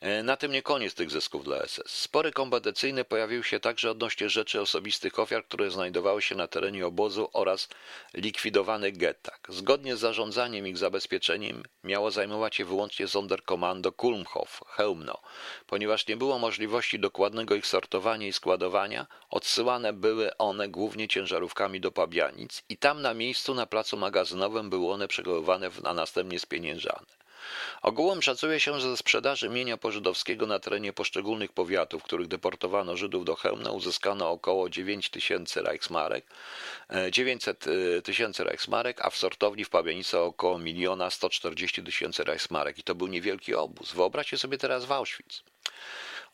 E, na tym nie koniec tych zysków dla SS. Spory kompetencyjne pojawiły się także odnośnie rzeczy osobistych ofiar, które znajdowały się na terenie obozu oraz likwidowanych gettach. Zgodnie z zarządzaniem ich zabezpieczeniem miało zajmować się wyłącznie Sonderkommando Kulmhof, Chełmno. Ponieważ nie było możliwości dokładnego ich sortowania i składowania, odsyłane były one głównie ciężarówkami do Pabianic i tam na miejscu na placu magazynowym były one przechowywane, a następnie spieniężane. Ogółem szacuje się, że ze sprzedaży mienia pożydowskiego na terenie poszczególnych powiatów, w których deportowano Żydów do Chełmna, uzyskano około 9 tysięcy Reichsmarek, 900 e, tysięcy Reichsmarek, a w sortowni w Pabianicy około 1 140 tysięcy Reichsmarek. I to był niewielki obóz. Wyobraźcie sobie teraz Auschwitz.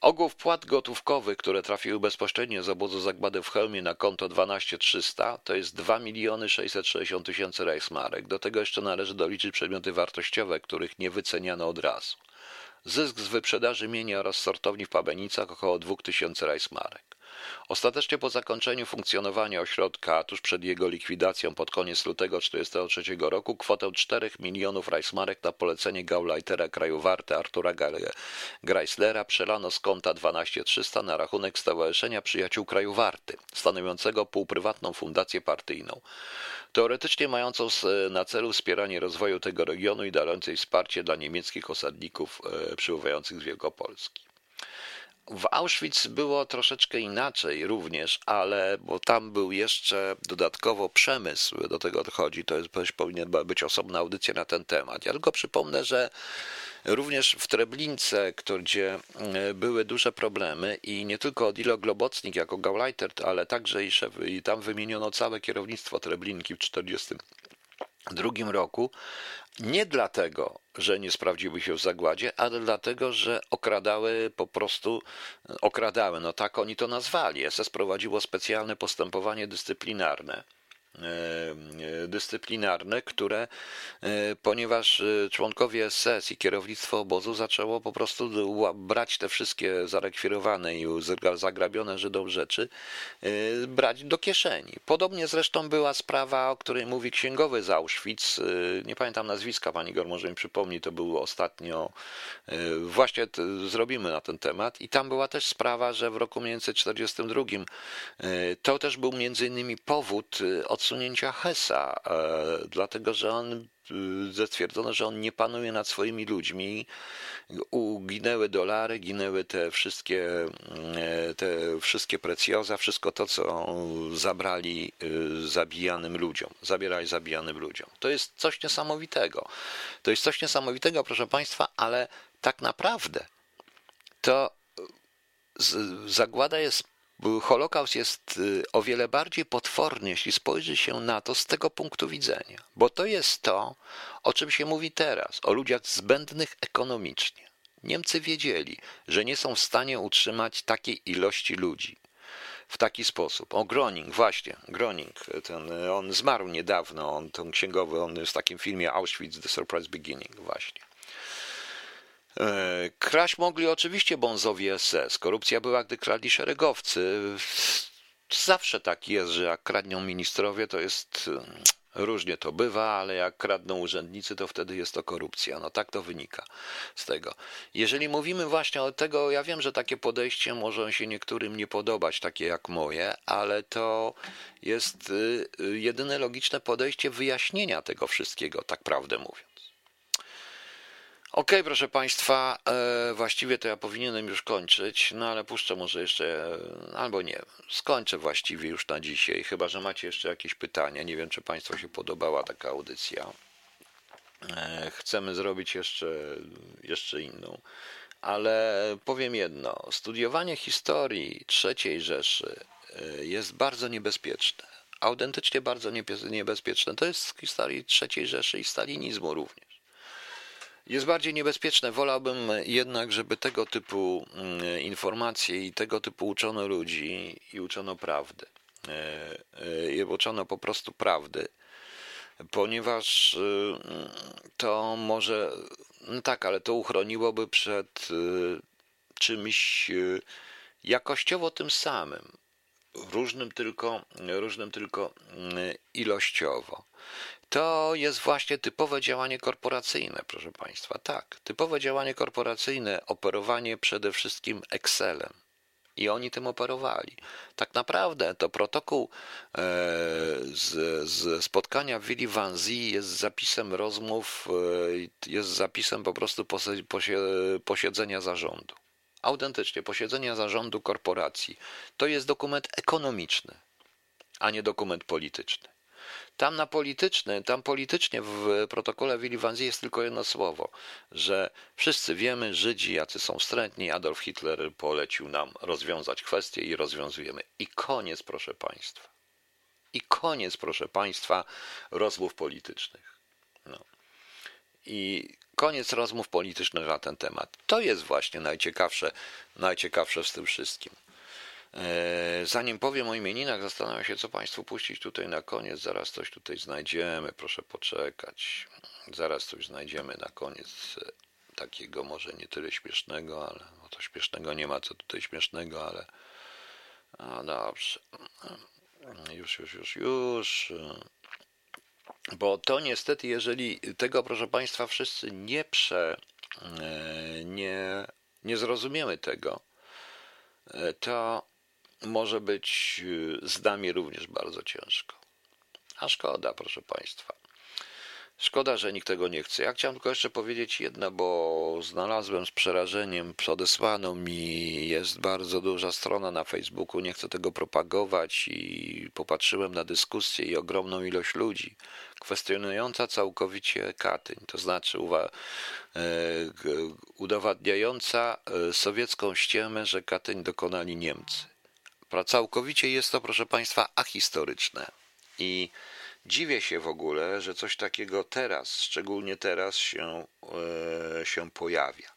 Ogół wpłat gotówkowych, które trafiły bezpośrednio z obozu zagłady w Chełmie na konto 12300, to jest 2 miliony 660 tysięcy Reichsmarek. Do tego jeszcze należy doliczyć przedmioty wartościowe, których nie wyceniano od razu. Zysk z wyprzedaży mienia oraz sortowni w Pabenicach około 2000 Reichsmarek. Ostatecznie po zakończeniu funkcjonowania ośrodka, tuż przed jego likwidacją pod koniec lutego 1943 roku, kwotę 4 milionów Reichsmarek na polecenie Gauleitera kraju warte Artura Greislera przelano z konta 12300 na rachunek Stowarzyszenia Przyjaciół Kraju Warty, stanowiącego półprywatną fundację partyjną. Teoretycznie mającą na celu wspieranie rozwoju tego regionu i dającej wsparcie dla niemieckich osadników e, przybywających z Wielkopolski. W Auschwitz było troszeczkę inaczej również, ale bo tam był jeszcze dodatkowo przemysł, do tego odchodzi, to jest, powinien być osobna audycja na ten temat. Ja tylko przypomnę, że również w Treblince, gdzie e, były duże problemy i nie tylko Dilo Globocnik jako Gauleiter, ale także i, szef, i tam wymieniono całe kierownictwo Treblinki w 1942 roku, nie dlatego, że nie sprawdziły się w zagładzie, ale dlatego, że okradały po prostu, okradały, no tak oni to nazwali. SS prowadziło specjalne postępowanie dyscyplinarne dyscyplinarne, które, e, ponieważ e, członkowie SS i kierownictwo obozu zaczęło po prostu brać te wszystkie zarekwirowane i zagrabione Żydom rzeczy, brać do kieszeni. Podobnie zresztą była sprawa, o której mówi księgowy z Auschwitz, nie pamiętam nazwiska, pani Gor może mi przypomni, to był ostatnio, właśnie zrobimy na ten temat i tam była też sprawa, że w roku 1942 to też był między innymi powód od odsunięcia Hesa, e, dlatego że on stwierdzono, że on nie panuje nad swoimi ludźmi. Uginęły dolary, ginęły te wszystkie, e, te wszystkie precjoza, wszystko to, co zabrali e, zabijanym ludziom, zabierali zabijanym ludziom. To jest coś niesamowitego. To jest coś niesamowitego, proszę Państwa, ale tak naprawdę to zagłada jest Holokaust jest y, o wiele bardziej potworny, jeśli spojrzy się na to z tego punktu widzenia, bo to jest to, o czym się mówi teraz, o ludziach zbędnych ekonomicznie. Niemcy wiedzieli, że nie są w stanie utrzymać takiej ilości ludzi w taki sposób. O Groning, właśnie, Groning, ten, on zmarł niedawno, on ten księgowy, on jest w takim filmie Auschwitz, The Surprise Beginning, właśnie. E, kraść mogli oczywiście bonzowi SS. Korupcja była, gdy kradli szeregowcy. Zawsze tak jest, że jak kradną ministrowie, to jest mm, różnie to bywa, ale jak kradną urzędnicy, to wtedy jest to korupcja. No tak to wynika z tego. Jeżeli mówimy właśnie o tego, ja wiem, że takie podejście może się niektórym nie podobać, takie jak moje, ale to jest y, jedyne logiczne podejście wyjaśnienia tego wszystkiego, tak prawdę mówiąc. OK, proszę Państwa, e, właściwie to ja powinienem już kończyć, no ale puszczę może jeszcze, e, albo nie, skończę właściwie już na dzisiaj, chyba że macie jeszcze jakieś pytania. Nie wiem, czy Państwu się podobała taka audycja. E, chcemy zrobić jeszcze, jeszcze inną, ale powiem jedno: studiowanie historii III Rzeszy jest bardzo niebezpieczne. Autentycznie bardzo niebezpieczne. To jest z historii III Rzeszy i stalinizmu również jest bardziej niebezpieczne. Wolałbym jednak, żeby tego typu mm, informacje i tego typu uczono ludzi i uczono prawdy. E, e, I uczono po prostu prawdy, ponieważ y, to może, no tak, ale to uchroniłoby przed y, czymś y, jakościowo tym samym, różnym tylko, różnym tylko ilościowo. To jest właśnie typowe działanie korporacyjne, proszę Państwa. Tak, typowe działanie korporacyjne, operowanie przede wszystkim Excelem. I oni tym operowali. Tak naprawdę to protokół e, z, z spotkania w Willi Vanzi jest zapisem rozmów, e, jest zapisem po prostu posiedzenia zarządu. Autentycznie, posiedzenia zarządu korporacji. To jest dokument ekonomiczny, a nie dokument polityczny. Tam na polityczny, tam politycznie w protokole Willy Vanzi jest tylko jedno słowo, że wszyscy wiemy, Żydzi jacy są wstrętni, Adolf Hitler polecił nam rozwiązać kwestię i rozwiązujemy. I koniec, proszę Państwa. I koniec, proszę Państwa, rozmów politycznych. No. I koniec rozmów politycznych na ten temat. To jest właśnie najciekawsze, najciekawsze z tym wszystkim. E, zanim powiem o imieninach, zastanawiam się, co Państwu puścić tutaj na koniec. Zaraz coś tutaj znajdziemy, proszę poczekać. Zaraz coś znajdziemy na koniec e, takiego może nie tyle śmiesznego, ale no to śmiesznego nie ma co tutaj śmiesznego, ale a dobrze. Już, już, już, już. Bo to niestety, jeżeli tego, proszę Państwa, wszyscy nie prze, e, nie, nie zrozumiemy tego, to może być y, z nami również bardzo ciężko. A szkoda, proszę Państwa. Szkoda, że nikt tego nie chce. Ja chciałem tylko jeszcze powiedzieć jedno, bo znalazłem z przerażeniem, odesłano mi, jest bardzo duża strona na Facebooku, nie chcę tego propagować i popatrzyłem na dyskusję i ogromną ilość ludzi kwestionująca całkowicie Katyń, to znaczy uwa- e, udowadniająca e, sowiecką ściemę, że Katyń dokonali Niemcy. Całkowicie jest to, proszę Państwa, ahistoryczne. I dziwię się w ogóle, że coś takiego teraz, szczególnie teraz, się, e, się pojawia.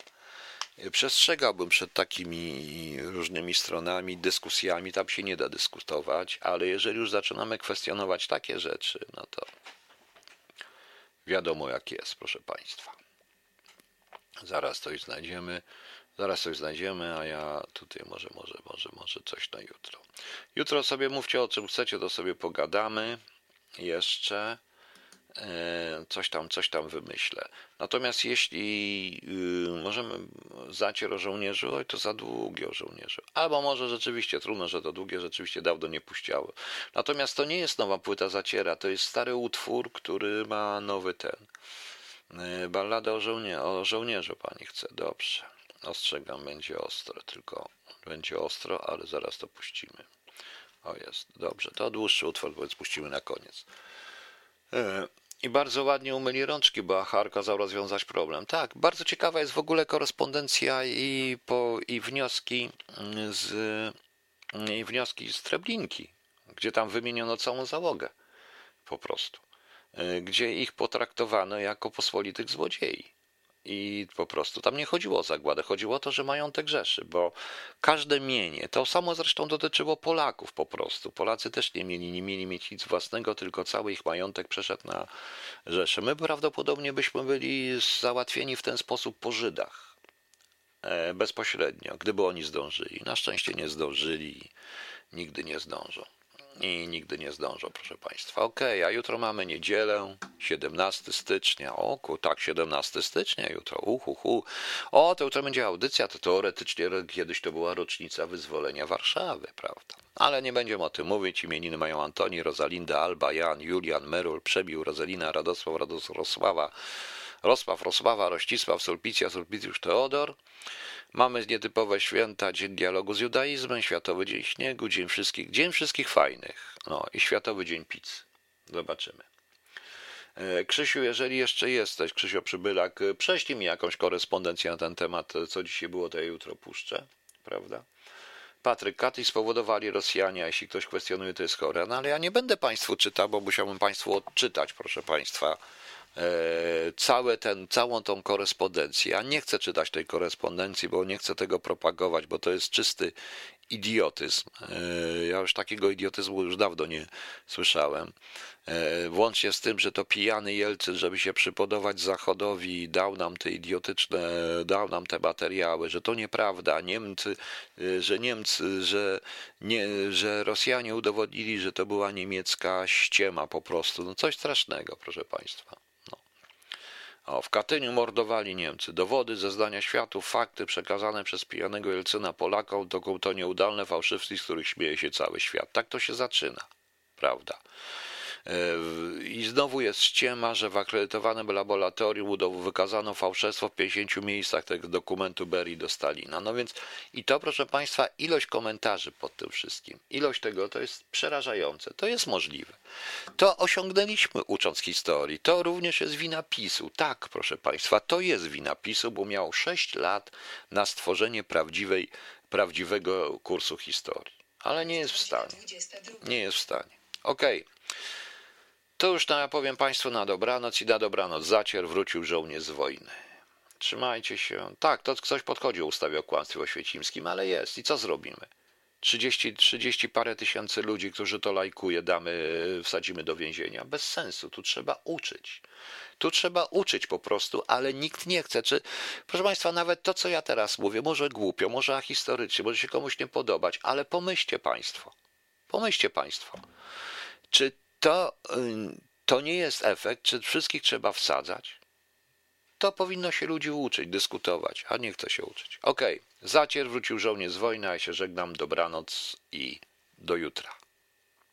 Przestrzegałbym przed takimi różnymi stronami, dyskusjami, tam się nie da dyskutować, ale jeżeli już zaczynamy kwestionować takie rzeczy, no to wiadomo jak jest, proszę Państwa. Zaraz coś znajdziemy. Zaraz coś znajdziemy, a ja tutaj może, może, może, może coś na jutro. Jutro sobie mówcie o czym chcecie, to sobie pogadamy jeszcze. E, coś tam, coś tam wymyślę. Natomiast jeśli yy, możemy zacier o żołnierzu, oj, to za długie o żołnierzu. Albo może rzeczywiście, trudno, że to długie rzeczywiście dawno nie puściały. Natomiast to nie jest nowa płyta zaciera, to jest stary utwór, który ma nowy ten. Yy, ballada o, żołnie o żołnierzu pani chce, dobrze. Ostrzegam, będzie ostro, tylko będzie ostro, ale zaraz to puścimy. O jest, dobrze, to dłuższy utwór, więc puścimy na koniec. E, I bardzo ładnie umyli rączki, bo Achar kazał rozwiązać problem. Tak, bardzo ciekawa jest w ogóle korespondencja i, po, i wnioski z i wnioski z Treblinki, gdzie tam wymieniono całą załogę po prostu, e, gdzie ich potraktowano jako pospolitych złodziei. I po prostu tam nie chodziło o zagładę, chodziło o to, że majątek grzeszy, bo każde mienie, to samo zresztą dotyczyło Polaków po prostu. Polacy też nie mieli, nie mieli mieć nic własnego, tylko cały ich majątek przeszedł na Rzeszę. My prawdopodobnie byśmy byli załatwieni w ten sposób po Żydach. E, bezpośrednio, gdyby oni zdążyli. Na szczęście nie zdążyli, nigdy nie zdążą i nigdy nie zdążą, proszę Państwa. Okay, a jutro mamy niedzielę, 17 stycznia. O, ku, tak, 17 stycznia jutro. Uhuhu. O, to jutro będzie audycja, to teoretycznie kiedyś to była rocznica wyzwolenia Warszawy, prawda? Ale nie będziemy o tym mówić. Imieniny mają Antoni, Rosalinda, Alba, Jan, Julian, Merul, Przebił, Rozelina, Radosław, Radosława, Rosław, Rosława, Rościsław, Sulpicja, Sulpicjusz, Teodor. Mamy nietypowe święta, Dzień Dialogu z Judaizmem, Światowy Dzień Śniegu, Dzień Wszystkich, Dzień Wszystkich Fajnych, no i Światowy Dzień Pizzy. Zobaczymy. E, Krzysiu, jeżeli jeszcze jesteś, Krzysio Przybylak, e, prześlij mi jakąś korespondencję na ten temat, e, co dzisiaj było, to ja jutro puszczę, prawda? Patryk, Katy spowodowali Rosjanie, jeśli ktoś kwestionuje, to jest chore. No ale ja nie będę Państwu czytał, bo musiałbym Państwu odczytać, proszę Państwa, całe ten, całą tą korespondencję. Ja nie chcę czytać tej korespondencji, bo nie chcę tego propagować, bo to jest czysty idiotyzm. E, Ja już takiego idiotyzmu już dawno nie słyszałem. E, Włącznie z tym, że to pijany Jelcyn, żeby się przypodobać Zachodowi, dał nam te idiotyczne, dał nam te materiały, że to nieprawda. Niemcy, e, że Niemcy, że, nie, że Rosjanie udowodnili, że to była niemiecka ściema po prostu. No coś strasznego, proszę Państwa. O, w Katyniu mordowali Niemcy. Dowody, zeznania świadków, fakty przekazane przez pijanego Jelcyna Polakom to, to nieudolne fałszywstwi, z których śmieje się cały świat. Tak to się zaczyna, prawda? E, I znowu jest ściema, że w akredytowanym laboratorium wykazano fałszerstwo w 50 miejscach tego dokumentu Berry do Stalina. No więc i to, proszę Państwa, ilość komentarzy pod tym wszystkim, ilość tego to jest przerażające. To jest możliwe. To osiągnęliśmy ucząc historii. To również jest wina PiSu. Tak, proszę Państwa, to jest wina PiSu, bo miał 6 lat na stworzenie prawdziwej, prawdziwego kursu historii. Ale nie jest w stanie. Nie jest w stanie. Okej. To już na, powiem Państwu na dobranoc i na dobranoc zacier wrócił żołnierz z wojny. Trzymajcie się. Tak, to ktoś podchodził ustawie o kłamstwie oświecimskim, ale jest. I co zrobimy? 30, 30 parę tysięcy ludzi, którzy to lajkuje, damy, wsadzimy do więzienia. Bez sensu. Tu trzeba uczyć. Tu trzeba uczyć po prostu, ale nikt nie chce. Czy, proszę Państwa, nawet to, co ja teraz mówię, może głupio, może ahistorycznie, może się komuś nie podobać, ale pomyślcie Państwo. Pomyślcie Państwo. Czy to, to nie jest efekt, czy wszystkich trzeba wsadzać? To powinno się ludzi uczyć, dyskutować, a nie chce się uczyć. Okej, zacier wrócił żołnierz z wojny, a ja się żegnam, dobranoc i do jutra.